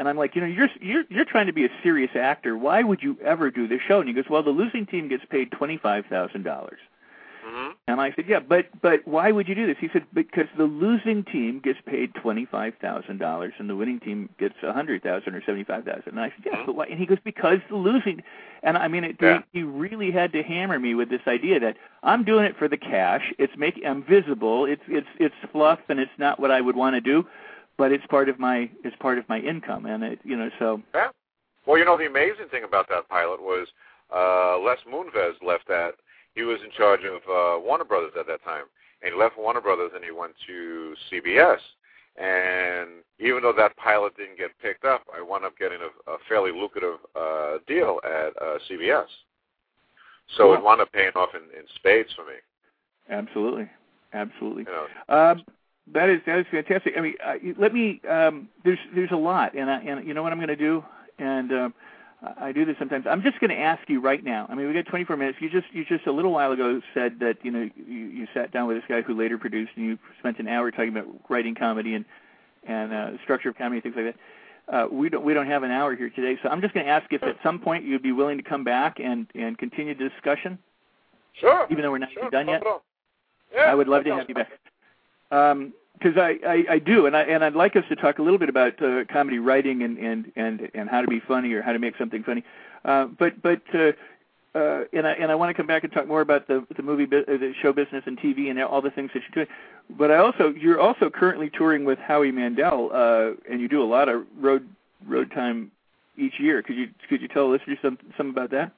And I'm like, you know, you're you're you're trying to be a serious actor. Why would you ever do this show? And he goes, well, the losing team gets paid twenty five thousand dollars. Mhm. And I said, yeah, but but why would you do this? He said, because the losing team gets paid twenty five thousand dollars, and the winning team gets a hundred thousand or seventy five thousand. And I said, yes, Mhm. but why? And he goes, because the losing. And I mean, it, Yeah. he, he really had to hammer me with this idea that I'm doing it for the cash. It's making I'm visible. It's it's it's fluff, and it's not what I would want to do, but it's part of my it's part of my income, and it you know so. Yeah. Well, you know, the amazing thing about that pilot was uh, Les Moonves left that. He was in charge of uh, Warner Brothers at that time, and he left Warner Brothers and he went to CBS. And even though that pilot didn't get picked up, I wound up getting a, a fairly lucrative uh, deal at uh, CBS. So it wound up paying off in, in spades for me. Absolutely, absolutely. You know, Um, that is that is fantastic. I mean, uh, let me. Um, there's there's a lot, and I, and you know what I'm going to do, and um, I do this sometimes. I'm just going to ask you right now. I mean, we got 24 minutes. You just you just a little while ago said that you know you, you sat down with this guy who later produced, and you spent an hour talking about writing comedy and and uh, structure of comedy, and things like that. Uh, we don't we don't have an hour here today, so I'm just going to ask if at some point you'd be willing to come back and and continue the discussion, sure. even though we're not sure, done no yet. Yeah, I would love to have you back. Because I, I, I do, and I and I'd like us to talk a little bit about uh, comedy writing and, and and and how to be funny or how to make something funny. Uh, but but uh, uh, and I and I want to come back and talk more about the the movie, bu- uh, the show business and TV and all the things that you're doing. But I also you're also currently touring with Howie Mandel, uh, and you do a lot of road road time each year. Could you could you tell listeners some some about that?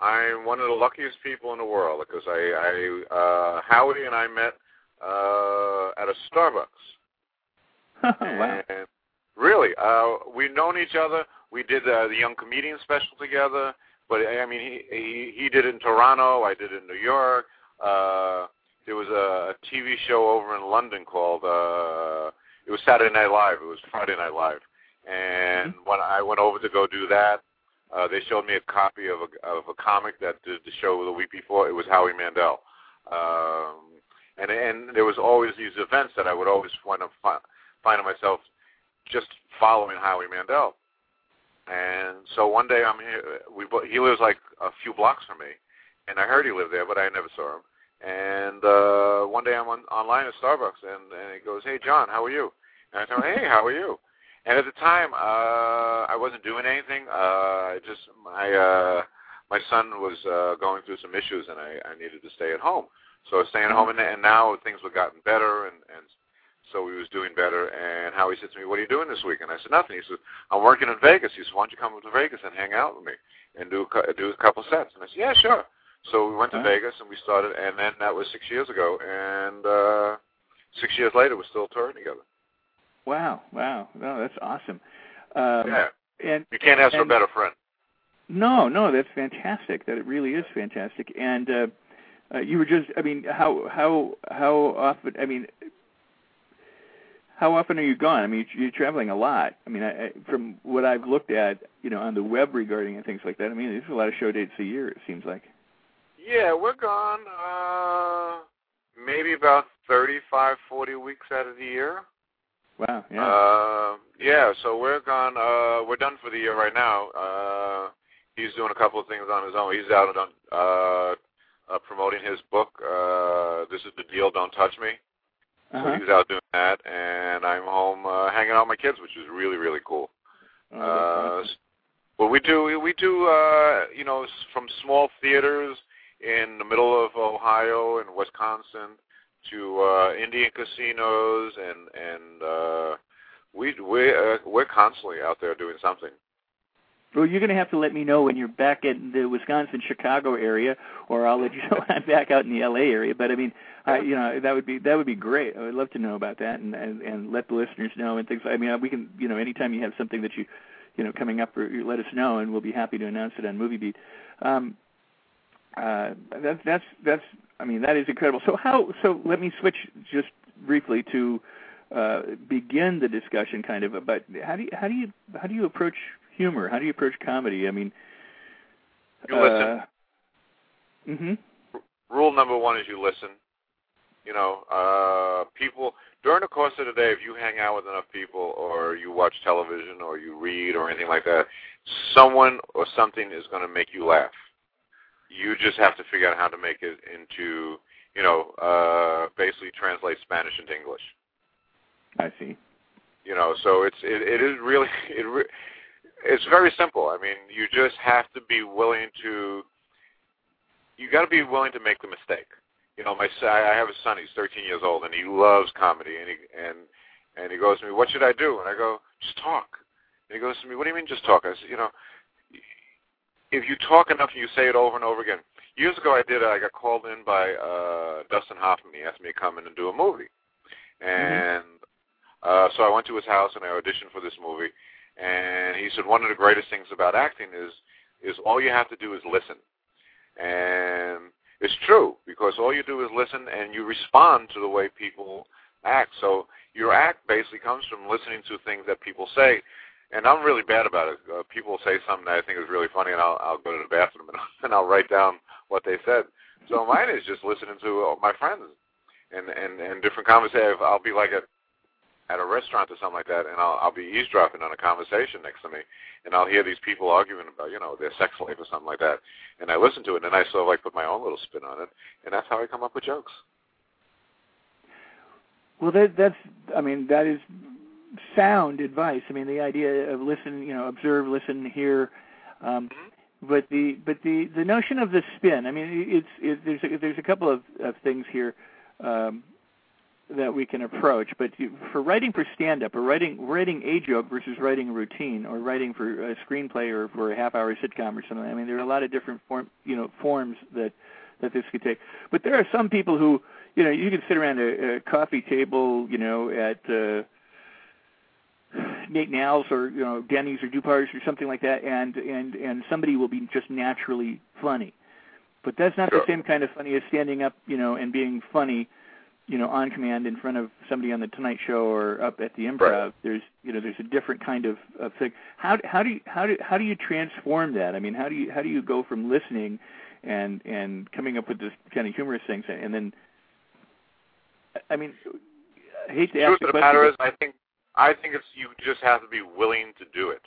I'm one of the luckiest people in the world because I, I uh, Howie and I met uh, at a Starbucks. wow. And really, uh, we've known each other. We did uh, the Young Comedian special together. But I mean, he, he he did it in Toronto. I did it in New York. Uh, there was a TV show over in London called uh, it was Saturday Night Live. It was Friday Night Live. And when I went over to go do that, uh, they showed me a copy of a of a comic that did the show the week before. It was Howie Mandel. Um, and and there was always these events that I would always wind up fi- finding myself just following Howie Mandel. And so one day I'm here. We he lives like a few blocks from me, and I heard he lived there, but I never saw him. And uh, one day I'm on, online at Starbucks, and and he goes, "Hey John, how are you?" And I him, "Hey, how are you?" And at the time, uh, I wasn't doing anything. Uh, just my uh, my son was uh, going through some issues, and I, I needed to stay at home. So I was staying home, and, and now things were gotten better, and and so he was doing better. And Howie said to me, "What are you doing this week?" And I said, "Nothing." He said, "I'm working in Vegas." He said, "Why don't you come up to Vegas and hang out with me and do a, do a couple sets?" And I said, "Yeah, sure." So we went to. Vegas and we started, and then that was six years ago, and uh, six years later we're still touring together. Wow, wow, no, that's awesome. Um, yeah, And you can't ask for a better friend. no, no, that's fantastic. That it really is fantastic. And uh, uh, you were just, I mean, how how how often? I mean, how often are you gone? I mean, you're traveling a lot. I mean, I, I, from what I've looked at, you know, on the web regarding and things like that. I mean, there's a lot of show dates a year. It seems like. Yeah, we're gone. Uh, maybe about thirty-five, forty weeks out of the year. Wow. Yeah. Uh, yeah, so we're gone. Uh, we're done for the year right now. Uh, he's doing a couple of things on his own. He's out on uh, uh, promoting his book. Uh, this is the deal. Don't touch me. Uh-huh. he's out doing that, and I'm home uh, hanging out with my kids, which is really, really cool. Oh, Uh, well, we do we do uh, you know from small theaters in the middle of Ohio and Wisconsin to uh, Indian casinos, and and uh, we we uh, we're constantly out there doing something. Well, you're going to have to let me know when you're back in the Wisconsin Chicago area, or I'll let you know when I'm back out in the LA area. But I mean, I, you know, that would be that would be great. I would love to know about that and and, and let the listeners know and things. I mean, we can, you know, anytime you have something that you, you know, coming up, or you let us know, and we'll be happy to announce it on Movie Beat. Um, uh, that's that's that's. I mean, that is incredible. So how? So let me switch just briefly to uh, begin the discussion, kind of about how do you how do you how do you approach humor? How do you approach comedy? I mean, You listen. hmm Rule number one is you listen. You know, uh, people during the course of the day, if you hang out with enough people, or you watch television, or you read, or anything like that, someone or something is going to make you laugh. You just have to figure out how to make it into, you know, uh, basically translate Spanish into English. I see. You know, so it's it, it is really it it's very simple. I mean, you just have to be willing to. You got to be willing to make the mistake. You know, my I have a son. He's 13 years old, and he loves comedy. And he and and he goes to me, "What should I do?" And I go, "Just talk." And he goes to me, "What do you mean, just talk?" I said, "You know, if you talk enough and you say it over and over again." Years ago, I did. I got called in by uh Dustin Hoffman. He asked me to come in and do a movie, and mm-hmm. uh so I went to his house and I auditioned for this movie. And he said one of the greatest things about acting is is all you have to do is listen. And it's true because all you do is listen and you respond to the way people act. So your act basically comes from listening to things that people say. And I'm really bad about it. Uh, people say something that I think is really funny, and I'll I'll go to the bathroom and, and I'll write down what they said. So mine is just listening to uh, my friends and and and different conversations. I'll be like at at a restaurant or something like that, and I'll I'll be eavesdropping on a conversation next to me, and I'll hear these people arguing about you know their sex life or something like that, and I listen to it, and I sort of like put my own little spin on it, and that's how I come up with jokes. Well, that that's I mean that is sound advice. I mean the idea of listen, you know, observe, listen, hear. Um, mm-hmm. But the but the the notion of the spin. I mean, it's it, there's a, there's a couple of, of things here. Um, that we can approach. But for writing for stand-up, or writing writing a joke versus writing a routine, or writing for a screenplay or for a half-hour sitcom or something, I mean, there are a lot of different form, you know, forms that that this could take. But there are some people who, you know, you can sit around a, a coffee table, you know, at uh, Nate 'n Al's or you know Denny's or Dupar's or something like that, and and and somebody will be just naturally funny. But that's not sure. the same kind of funny as standing up, you know, and being funny you know on command in front of somebody on the Tonight Show or up at the Improv. Right. There's you know there's a different kind of, of thing. How how do you how do how do you transform that? I mean, how do you how do you go from listening and and coming up with this kind of humorous things and then I mean I hate to the ask of the matter is I think I think it's you just have to be willing to do it.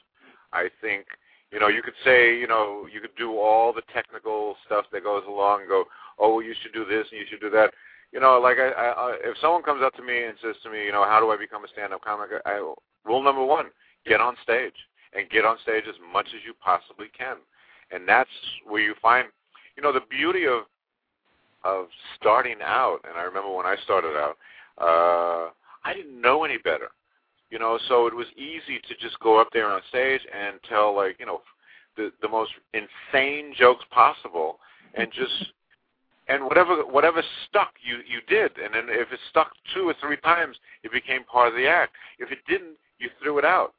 I think you know you could say you know you could do all the technical stuff that goes along and go oh well, you should do this and you should do that you know, like I, I, if someone comes up to me and says to me, you know, how do I become a stand-up comic? I, rule number one: get on stage and get on stage as much as you possibly can, and that's where you find, you know, the beauty of of starting out. And I remember when I started out, uh, I didn't know any better, you know, so it was easy to just go up there on stage and tell like, you know, the the most insane jokes possible, and just and whatever whatever stuck you you did and then if it stuck two or three times it became part of the act. If it didn't you threw it out.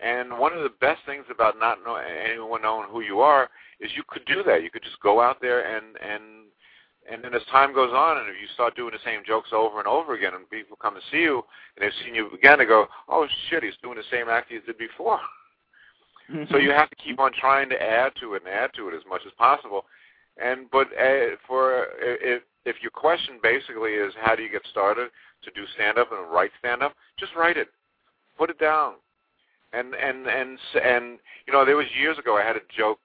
And one of the best things about not know, anyone knowing who you are is you could do that. You could just go out there and and and then as time goes on and if you start doing the same jokes over and over again and people come to see you and they've seen you again they go oh shit he's doing the same act he did before. So you have to keep on trying to add to it and add to it as much as possible and but uh, for if if your question basically is how do you get started to do stand up and write stand up, just write it, put it down, and and and and you know there was years ago I had a joke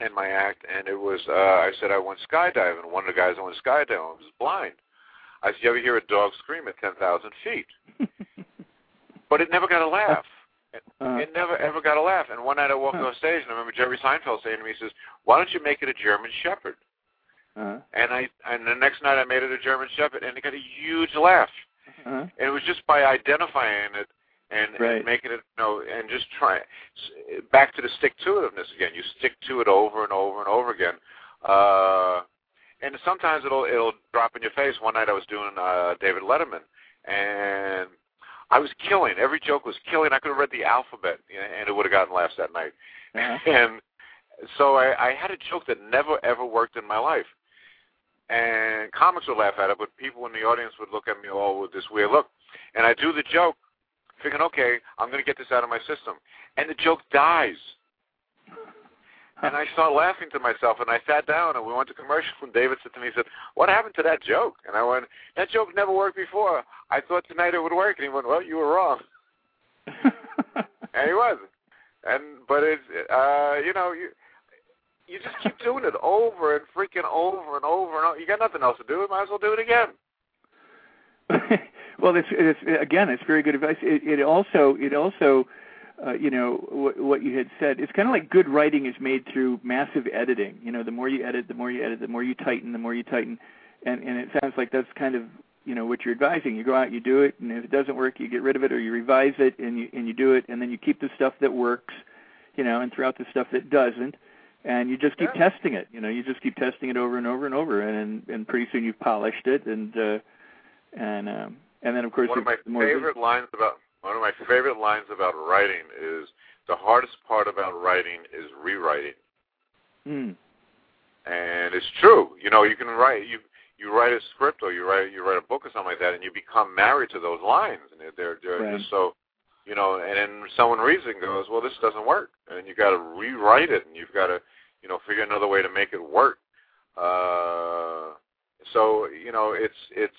in my act and it was uh, I said I went skydiving and one of the guys I went skydiving was blind. I said you ever hear a dog scream at ten thousand feet? but it never got a laugh. Uh, it never ever got a laugh. And one night I walked uh, on stage, and I remember Jerry Seinfeld saying to me, "He says, why don't you make it a German Shepherd?" Uh, and I and the next night I made it a German Shepherd, and it got a huge laugh. Uh, and it was just by identifying it and, right. and making it, you know, and just trying back to the stick to itiveness again. You stick to it over and over and over again. Uh, and sometimes it'll it'll drop in your face. One night I was doing uh, David Letterman, and I was killing. Every joke was killing. I could have read the alphabet, and it would have gotten laughs that night. Uh-huh. And so I, I had a joke that never ever worked in my life. And comics would laugh at it, but people in the audience would look at me all with this weird look. And I do the joke, thinking, okay, I'm going to get this out of my system. And the joke dies. And I started laughing to myself, and I sat down, and we went to commercial, and David said to me, he said, what happened to that joke? And I went, that joke never worked before. I thought tonight it would work. And he went, well, you were wrong. and he was. And, but it's, uh, you know, you, you just keep doing it over and freaking over and over and over. You got nothing else to do. You might as well do it again. well, it's, it's again, it's very good advice. It, it also, it also, uh, you know, what, what you had said. It's kind of like good writing is made through massive editing. You know, the more you edit, the more you edit, the more you tighten, the more you tighten, and and it sounds like that's kind of you know what you're advising. You go out, you do it, and if it doesn't work, you get rid of it or you revise it and you and you do it, and then you keep the stuff that works, you know, and throw out the stuff that doesn't, and you just keep yeah. testing it. You know, you just keep testing it over and over and over, and and and pretty soon you've polished it, and uh, and um, and then of course one of my favorite lines about one of my favorite lines about writing is the hardest part about writing is rewriting. Mm. And it's true. You know, you can write you you write a script or you write you write a book or something like that, and you become married to those lines, and they're they're right. just so. You know, and then someone reads it and goes, "Well, this doesn't work," and you got to rewrite it, and you've got to, you know, figure another way to make it work. Uh, so you know, it's it's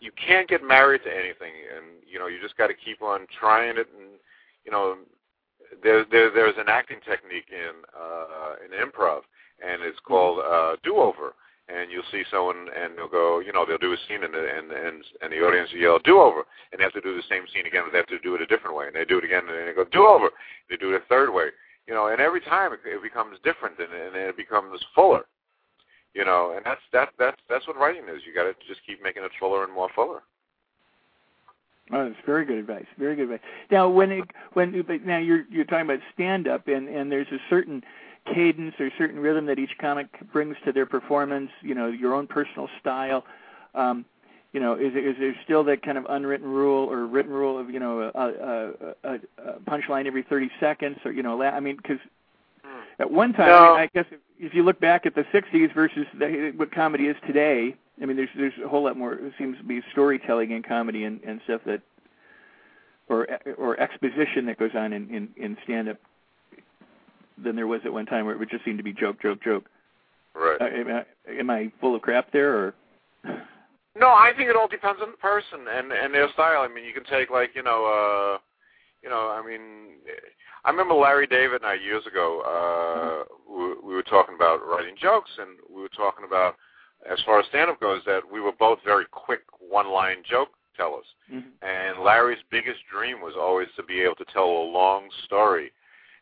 you can't get married to anything, and you know you just got to keep on trying it. And you know, there's there, there's an acting technique in uh, in improv, and it's called uh, do-over. And you'll see someone, and they'll go, you know, they'll do a scene, and the, and and and the audience will yell do-over, and they have to do the same scene again, but they have to do it a different way, and they do it again, and they go do-over. They do it a third way, you know, and every time it, it becomes different, and, and it becomes fuller you know, and that's that that's that's what writing is. You got to just keep making it fuller and more fuller. Oh, that's very good advice. Very good advice. Now, when it, when now you're you're talking about stand up, and and there's a certain cadence or certain rhythm that each comic brings to their performance. You know, your own personal style. Um, you know, is is there still that kind of unwritten rule or written rule of you know a, a, a, a punchline every 30 seconds or you know, I mean, because at one time, No. I, guess if, if you look back at the '60s versus the, what comedy is today, I mean, there's there's a whole lot more. It seems to be storytelling in comedy and, and stuff that, or or exposition that goes on in in, in stand up than there was at one time, where it would just seem to be joke, joke, joke. Right. Uh, am, I, am I full of crap there, or? No, I think it all depends on the person and and their style. I mean, you can take like you know, uh, you know, I mean, I remember Larry David and I years ago. Uh, we, we were talking about writing jokes, and we were talking about, as far as stand-up goes, that we were both very quick one-line joke tellers. Mm-hmm. And Larry's biggest dream was always to be able to tell a long story.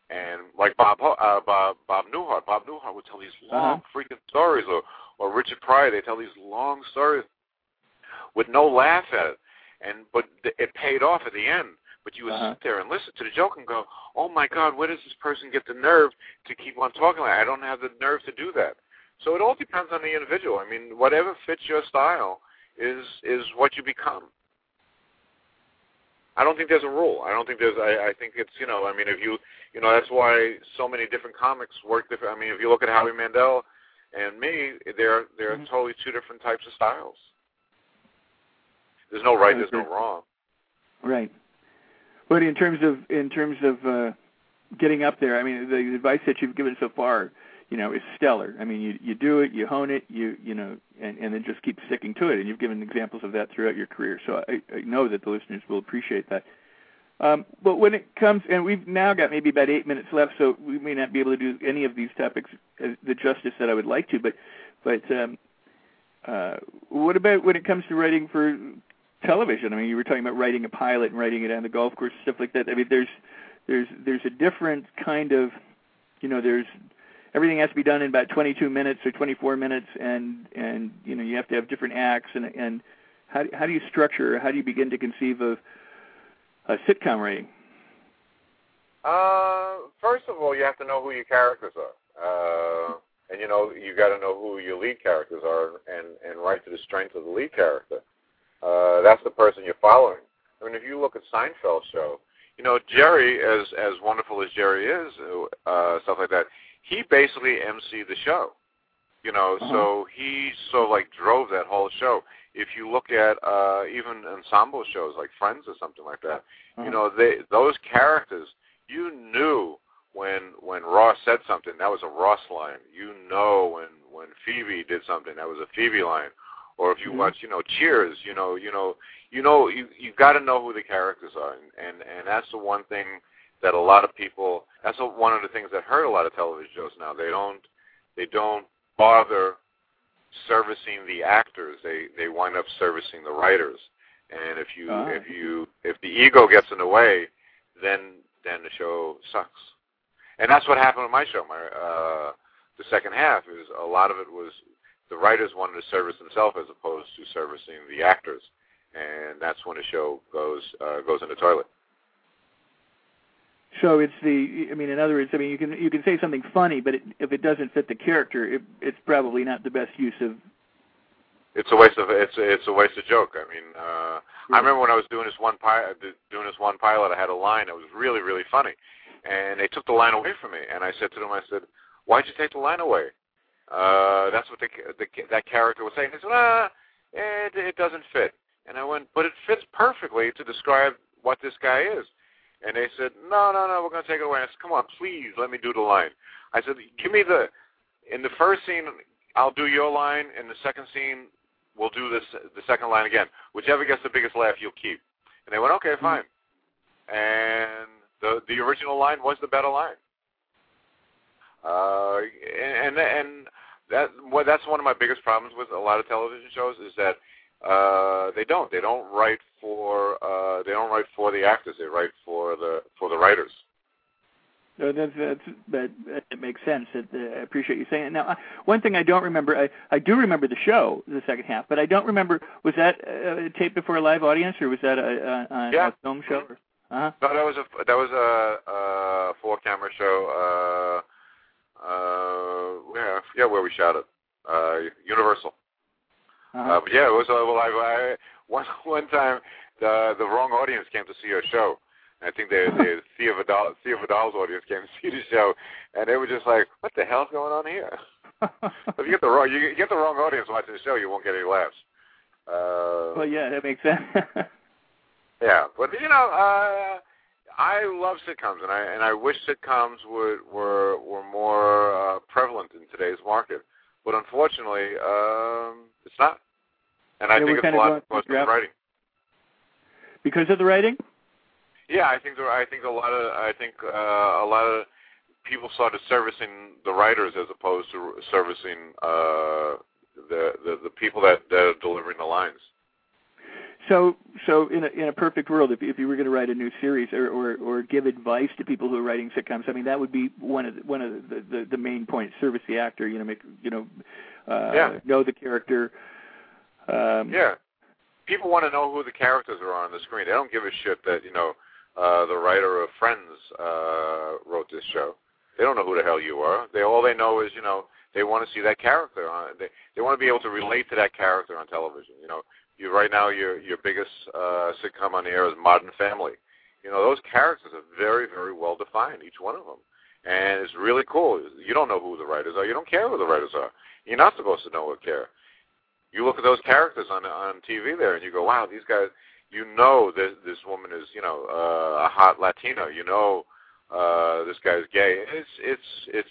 And like Bob Ho- uh, Bob Bob Newhart, Bob Newhart would tell these long freaking stories, or or Richard Pryor, they tell these long stories with no laugh at it, and but th- it paid off at the end. But you would Uh-huh. sit there and listen to the joke and go, "Oh my God, where does this person get the nerve to keep on talking like? I don't have the nerve to do that." So it all depends on the individual. I mean, whatever fits your style is is what you become. I don't think there's a rule. I don't think there's. I, I think it's you know. I mean, if you you know, that's why so many different comics work different. I mean, if you look at Howie Mandel and me, they're they're Mhm. totally two different types of styles. There's no right. There's no wrong. Right. But in terms of in terms of uh, getting up there, I mean, the advice that you've given so far, you know, is stellar. I mean, you you do it, you hone it, you you know, and and then just keep sticking to it. And you've given examples of that throughout your career. So I, I know that the listeners will appreciate that. Um, but when it comes, and we've now got maybe about eight minutes left, so we may not be able to do any of these topics the justice that I would like to. But but um, uh, what about when it comes to writing for television? I mean, you were talking about writing a pilot and writing it on the golf course, stuff like that. I mean, there's there's there's a different kind of, you know, there's everything has to be done in about 22 minutes or 24 minutes, and and you know you have to have different acts and and how how do you structure? How do you begin to conceive of a sitcom writing? Uh, first of all, you have to know who your characters are, uh, and you know you got to know who your lead characters are, and and write to the strength of the lead character. Uh, that's the person you're following. I mean, if you look at Seinfeld show, you know Jerry, as as wonderful as Jerry is, uh, stuff like that, he basically emceed the show. You know, Uh-huh. so he sort of like drove that whole show. If you look at uh, even ensemble shows like Friends or something like that, Uh-huh. you know, they those characters, you knew when when Ross said something, that was a Ross line. You know when when Phoebe did something, that was a Phoebe line. Or if you Mhm. watch, you know, Cheers, you know, you know, you know, you you got to know who the characters are, and, and and that's the one thing that a lot of people. That's one of the things that hurt a lot of television shows now. They don't they don't bother servicing the actors. They they wind up servicing the writers. And if you Ah. if you if the ego gets in the way, then then the show sucks. And that's what happened with my show. My uh, the second half is a lot of it was the writers wanted to service themselves as opposed to servicing the actors, and that's when the show goes uh, goes in the toilet. So it's the. I mean, in other words, I mean, you can you can say something funny, but it, if it doesn't fit the character, it, it's probably not the best use of. It's a waste of it's it's a waste of joke. I mean, uh, I remember when I was doing this one pilot, doing this one pilot, I had a line that was really really funny, and they took the line away from me, and I said to them, I said, "Why'd you take the line away?" Uh, that's what the, the that character was saying. They said, "Ah, it it doesn't fit," and I went, "But it fits perfectly to describe what this guy is." And they said, "No, no, no, we're going to take it away." I said, "Come on, please, let me do the line." I said, "Give me the in the first scene, I'll do your line. In the second scene, we'll do this the second line again. Whichever gets the biggest laugh, you'll keep." And they went, "Okay, fine." And the the original line was the better line. Uh, and and that well, that's one of my biggest problems with a lot of television shows is that uh, they don't they don't write for uh, they don't write for the actors. They write for the for the writers. No, that's that's that, that makes sense. It, uh, I appreciate you saying it. Now, uh, one thing I don't remember, I I do remember the show, the second half, but I don't remember was that uh, taped before a live audience or was that a, a, a, Yeah. a film show? Uh huh. No, that was a that was a, a four camera show. Uh, uh, yeah, yeah, where we shot it, uh, Universal. Uh-huh. Uh, but yeah, it was. Uh, well, I, I one one time the the wrong audience came to see our show. I think they the Sea of Thea Vidale Thea Vidale's audience came to see the show, and they were just like, "What the hell's going on here?" if you get the wrong you get the wrong audience watching the show, you won't get any laughs. Uh, well, yeah, that makes sense. yeah, but you know, uh, I love sitcoms, and I and I wish sitcoms would were were more uh, prevalent in today's market. But unfortunately, um, it's not. And I Yeah, think it's a lot because of the writing. because of the writing. Yeah, I think there, I think a lot of I think uh, a lot of people started servicing the writers as opposed to servicing uh, the, the the people that, that are delivering the lines. So, so in a in a perfect world, if if you were going to write a new series or, or or give advice to people who are writing sitcoms, I mean that would be one of the, one of the, the the main points. Service the actor, you know, make you know, uh, Yeah. know the character. Um, Yeah, people want to know who the characters are on the screen. They don't give a shit that you know uh, the writer of Friends uh, wrote this show. They don't know who the hell you are. They all they know is you know they want to see that character on. They they want to be able to relate to that character on television. You know, you right now your your biggest uh, sitcom on the air is Modern Family. You know those characters are very very well defined, each one of them, and it's really cool. You don't know who the writers are. You don't care who the writers are. You're not supposed to know or care. You look at those characters on on TV there, and you go, wow, these guys. You know this this woman is you know uh, a hot Latina. You know uh, this guy's gay. It's it's it's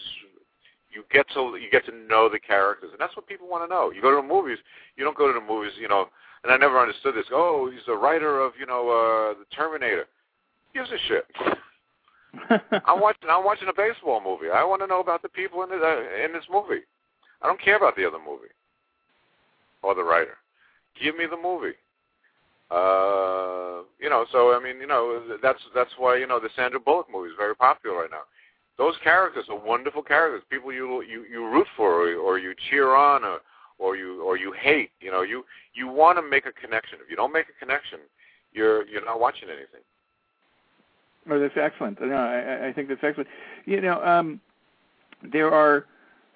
you get to you get to know the characters, and that's what people want to know. You go to the movies, you don't go to the movies, you know. And I never understood this. Oh, he's the writer of you know uh, the Terminator. Gives a shit. I'm watching I'm watching a baseball movie. I want to know about the people in the, uh, in this movie. I don't care about the other movie or the writer. Give me the movie. Uh, you know, so I mean, you know, that's that's why you know the Sandra Bullock movie is very popular right now. Those characters are wonderful characters, people you you you root for or, or you cheer on or or you or you hate. You know, you you want to make a connection. If you don't make a connection, you're you're not watching anything. Oh, that's excellent. No, I, I think that's excellent. You know, um, there are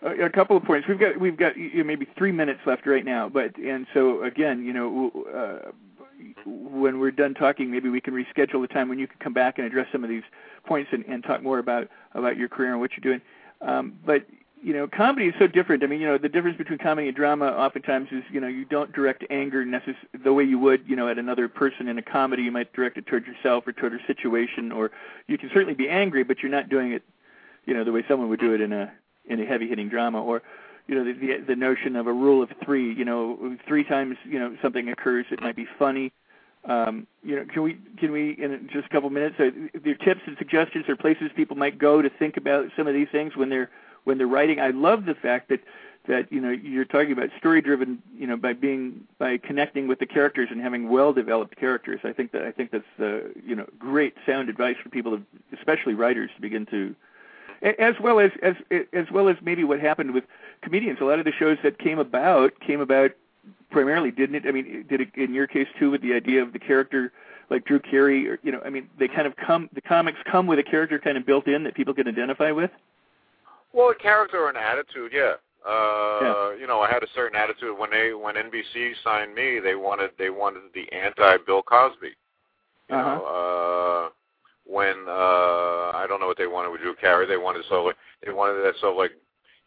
a, a couple of points. We've got we've got you know, maybe three minutes left right now, but and so again, you know, uh, when we're done talking, maybe we can reschedule the time when you can come back and address some of these points and, and talk more about about your career and what you're doing. Um, but you know, comedy is so different. I mean, you know, the difference between comedy and drama oftentimes is, you know, you don't direct anger necess- the way you would, you know, at another person in a comedy. You might direct it towards yourself or toward a situation, or you can certainly be angry, but you're not doing it you know, the way someone would do it in a in a heavy hitting drama, or you know, the, the the notion of a rule of three. You know, three times you know something occurs, it might be funny. Um, you know, can we can we in just a couple minutes, uh, your tips and suggestions or places people might go to think about some of these things when they're when they're writing? I love the fact that that you know you're talking about story driven you know by being by connecting with the characters and having well developed characters. I think that i think that's uh, you know great sound advice for people especially writers to begin to as well as as as well as maybe what happened with comedians. A lot of the shows that came about came about primarily didn't it? I mean did it in your case too with the idea of the character like drew carey or you know i mean they kind of come the comics come with a character kind of built in that people can identify with well a character or an attitude yeah uh, yeah. you know, I had a certain attitude when they when NBC signed me. They wanted they wanted the anti Bill Cosby. You uh-huh. know, uh, when uh, I don't know what they wanted with Drew Carey. They wanted so they wanted that sort of like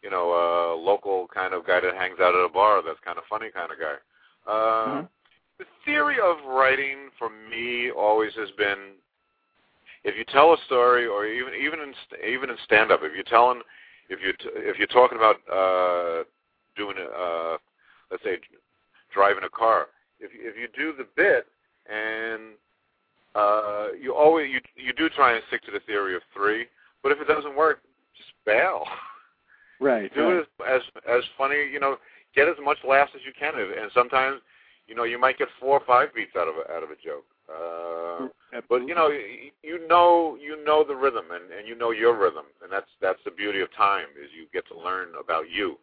you know uh, local kind of guy that hangs out at a bar. That's kind of funny kind of guy. Uh, mm-hmm. The theory of writing for me always has been if you tell a story, or even even in even in stand up, if you're telling if you if you're talking about uh, doing uh, let's say driving a car, if you, if you do the bit and uh, you always you you do try and stick to the theory of three, but if it doesn't work, just bail. Right. do right. it as, as as funny, you know, get as much laughs as you can, and sometimes, you know, you might get four or five beats out of a, out of a joke. Uh, but you know, you know, you know the rhythm, and, and you know your rhythm, and that's that's the beauty of time is you get to learn about you.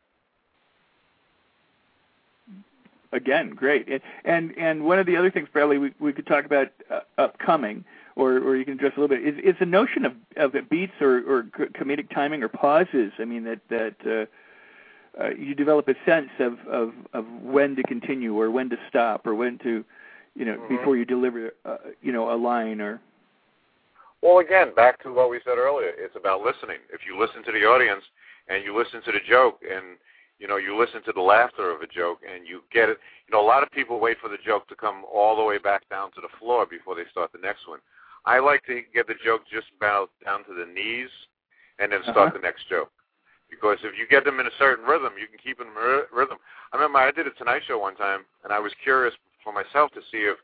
Again, great, and and one of the other things, Bradley, we we could talk about uh, upcoming, or or you can address a little bit, is is the notion of of beats or or comedic timing or pauses. I mean that that. Uh, uh, you develop a sense of, of, of when to continue or when to stop or when to you know, mm-hmm. before you deliver, uh, you know, a line or. Well, again, back to what we said earlier, it's about listening. If you listen to the audience and you listen to the joke and you know you listen to the laughter of a joke and you get it, you know, a lot of people wait for the joke to come all the way back down to the floor before they start the next one. I like to get the joke just about down to the knees and then start uh-huh. the next joke. Because if you get them in a certain rhythm, you can keep them in rhythm. I remember I did a Tonight Show one time, and I was curious for myself to see if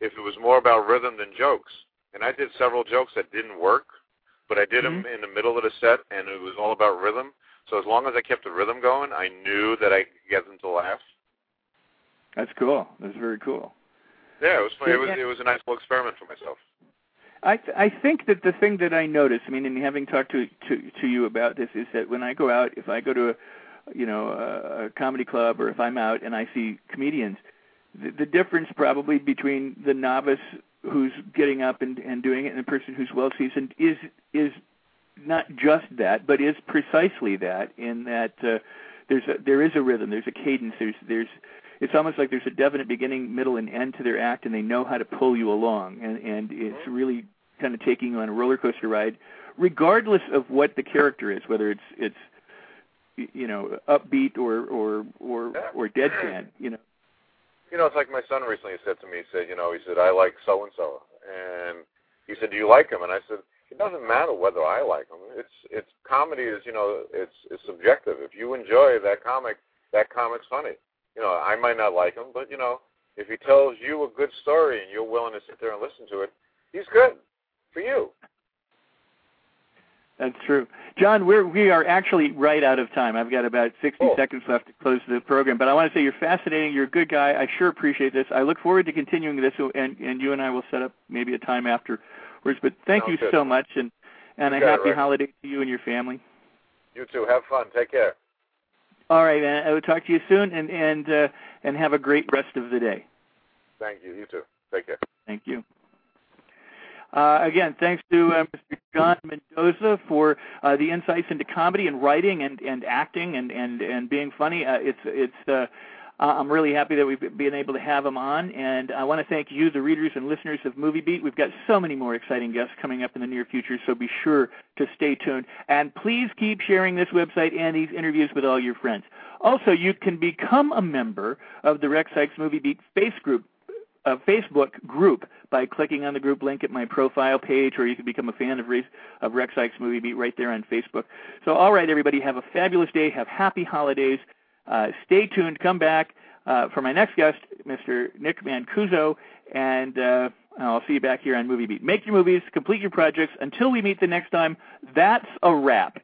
if it was more about rhythm than jokes. And I did several jokes that didn't work, but I did mm-hmm. them in the middle of the set, and it was all about rhythm. So as long as I kept the rhythm going, I knew that I could get them to laugh. That's cool. That's very cool. Yeah, it was It was it was a nice little experiment for myself. I th- I think that the thing that I notice, I mean, in having talked to to to you about this, is that when I go out, if I go to a you know a, a comedy club or if I'm out and I see comedians, the, the difference probably between the novice who's getting up and, and doing it and the person who's well seasoned is is not just that, but is precisely that. In that uh, there's a, there is a rhythm, there's a cadence, there's there's it's almost like there's a definite beginning, middle, and end to their act, and they know how to pull you along, and and it's mm-hmm. really kind of taking you on a roller coaster ride, regardless of what the character is, whether it's it's you know upbeat or or or or deadpan, you know you know, it's like my son recently said to me, he said, you know, he said, I like so and so, and he said, do you like him? And I said, it doesn't matter whether I like him. It's it's comedy is you know it's it's subjective. If you enjoy that comic, that comic's funny. You know, I might not like him, but you know, if he tells you a good story and you're willing to sit there and listen to it, he's good for you. That's true. John, we're, we are actually right out of time. I've got about 60 oh. seconds left to close the program, but I want to say you're fascinating. You're a good guy. I sure appreciate this. I look forward to continuing this, and, and you and I will set up maybe a time afterwards. But thank Sounds you good. so much, and, and a happy it, holiday to you and your family. You too. Have fun. Take care. All right, man. I will talk to you soon, and and uh, and have a great rest of the day. Thank you. You too. Take care. Thank you. Uh, again, thanks to uh, Mr. John Mendoza for uh, the insights into comedy and writing and, and acting and, and, and being funny. It's it's I'm really happy that we've been able to have him on, and I want to thank you, the readers and listeners of Movie Beat. We've got so many more exciting guests coming up in the near future, so be sure to stay tuned. And please keep sharing this website and these interviews with all your friends. Also, you can become a member of the Rex Sikes Movie Beat Face Group a Facebook group by clicking on the group link at my profile page, or you can become a fan of, Rex, of Rex Sikes Movie Beat right there on Facebook. So, all right, everybody, have a fabulous day. Have happy holidays. Uh, stay tuned. Come back uh, for my next guest, Mr. Nick Mancuso, and uh, I'll see you back here on Movie Beat. Make your movies, complete your projects. Until we meet the next time, that's a wrap.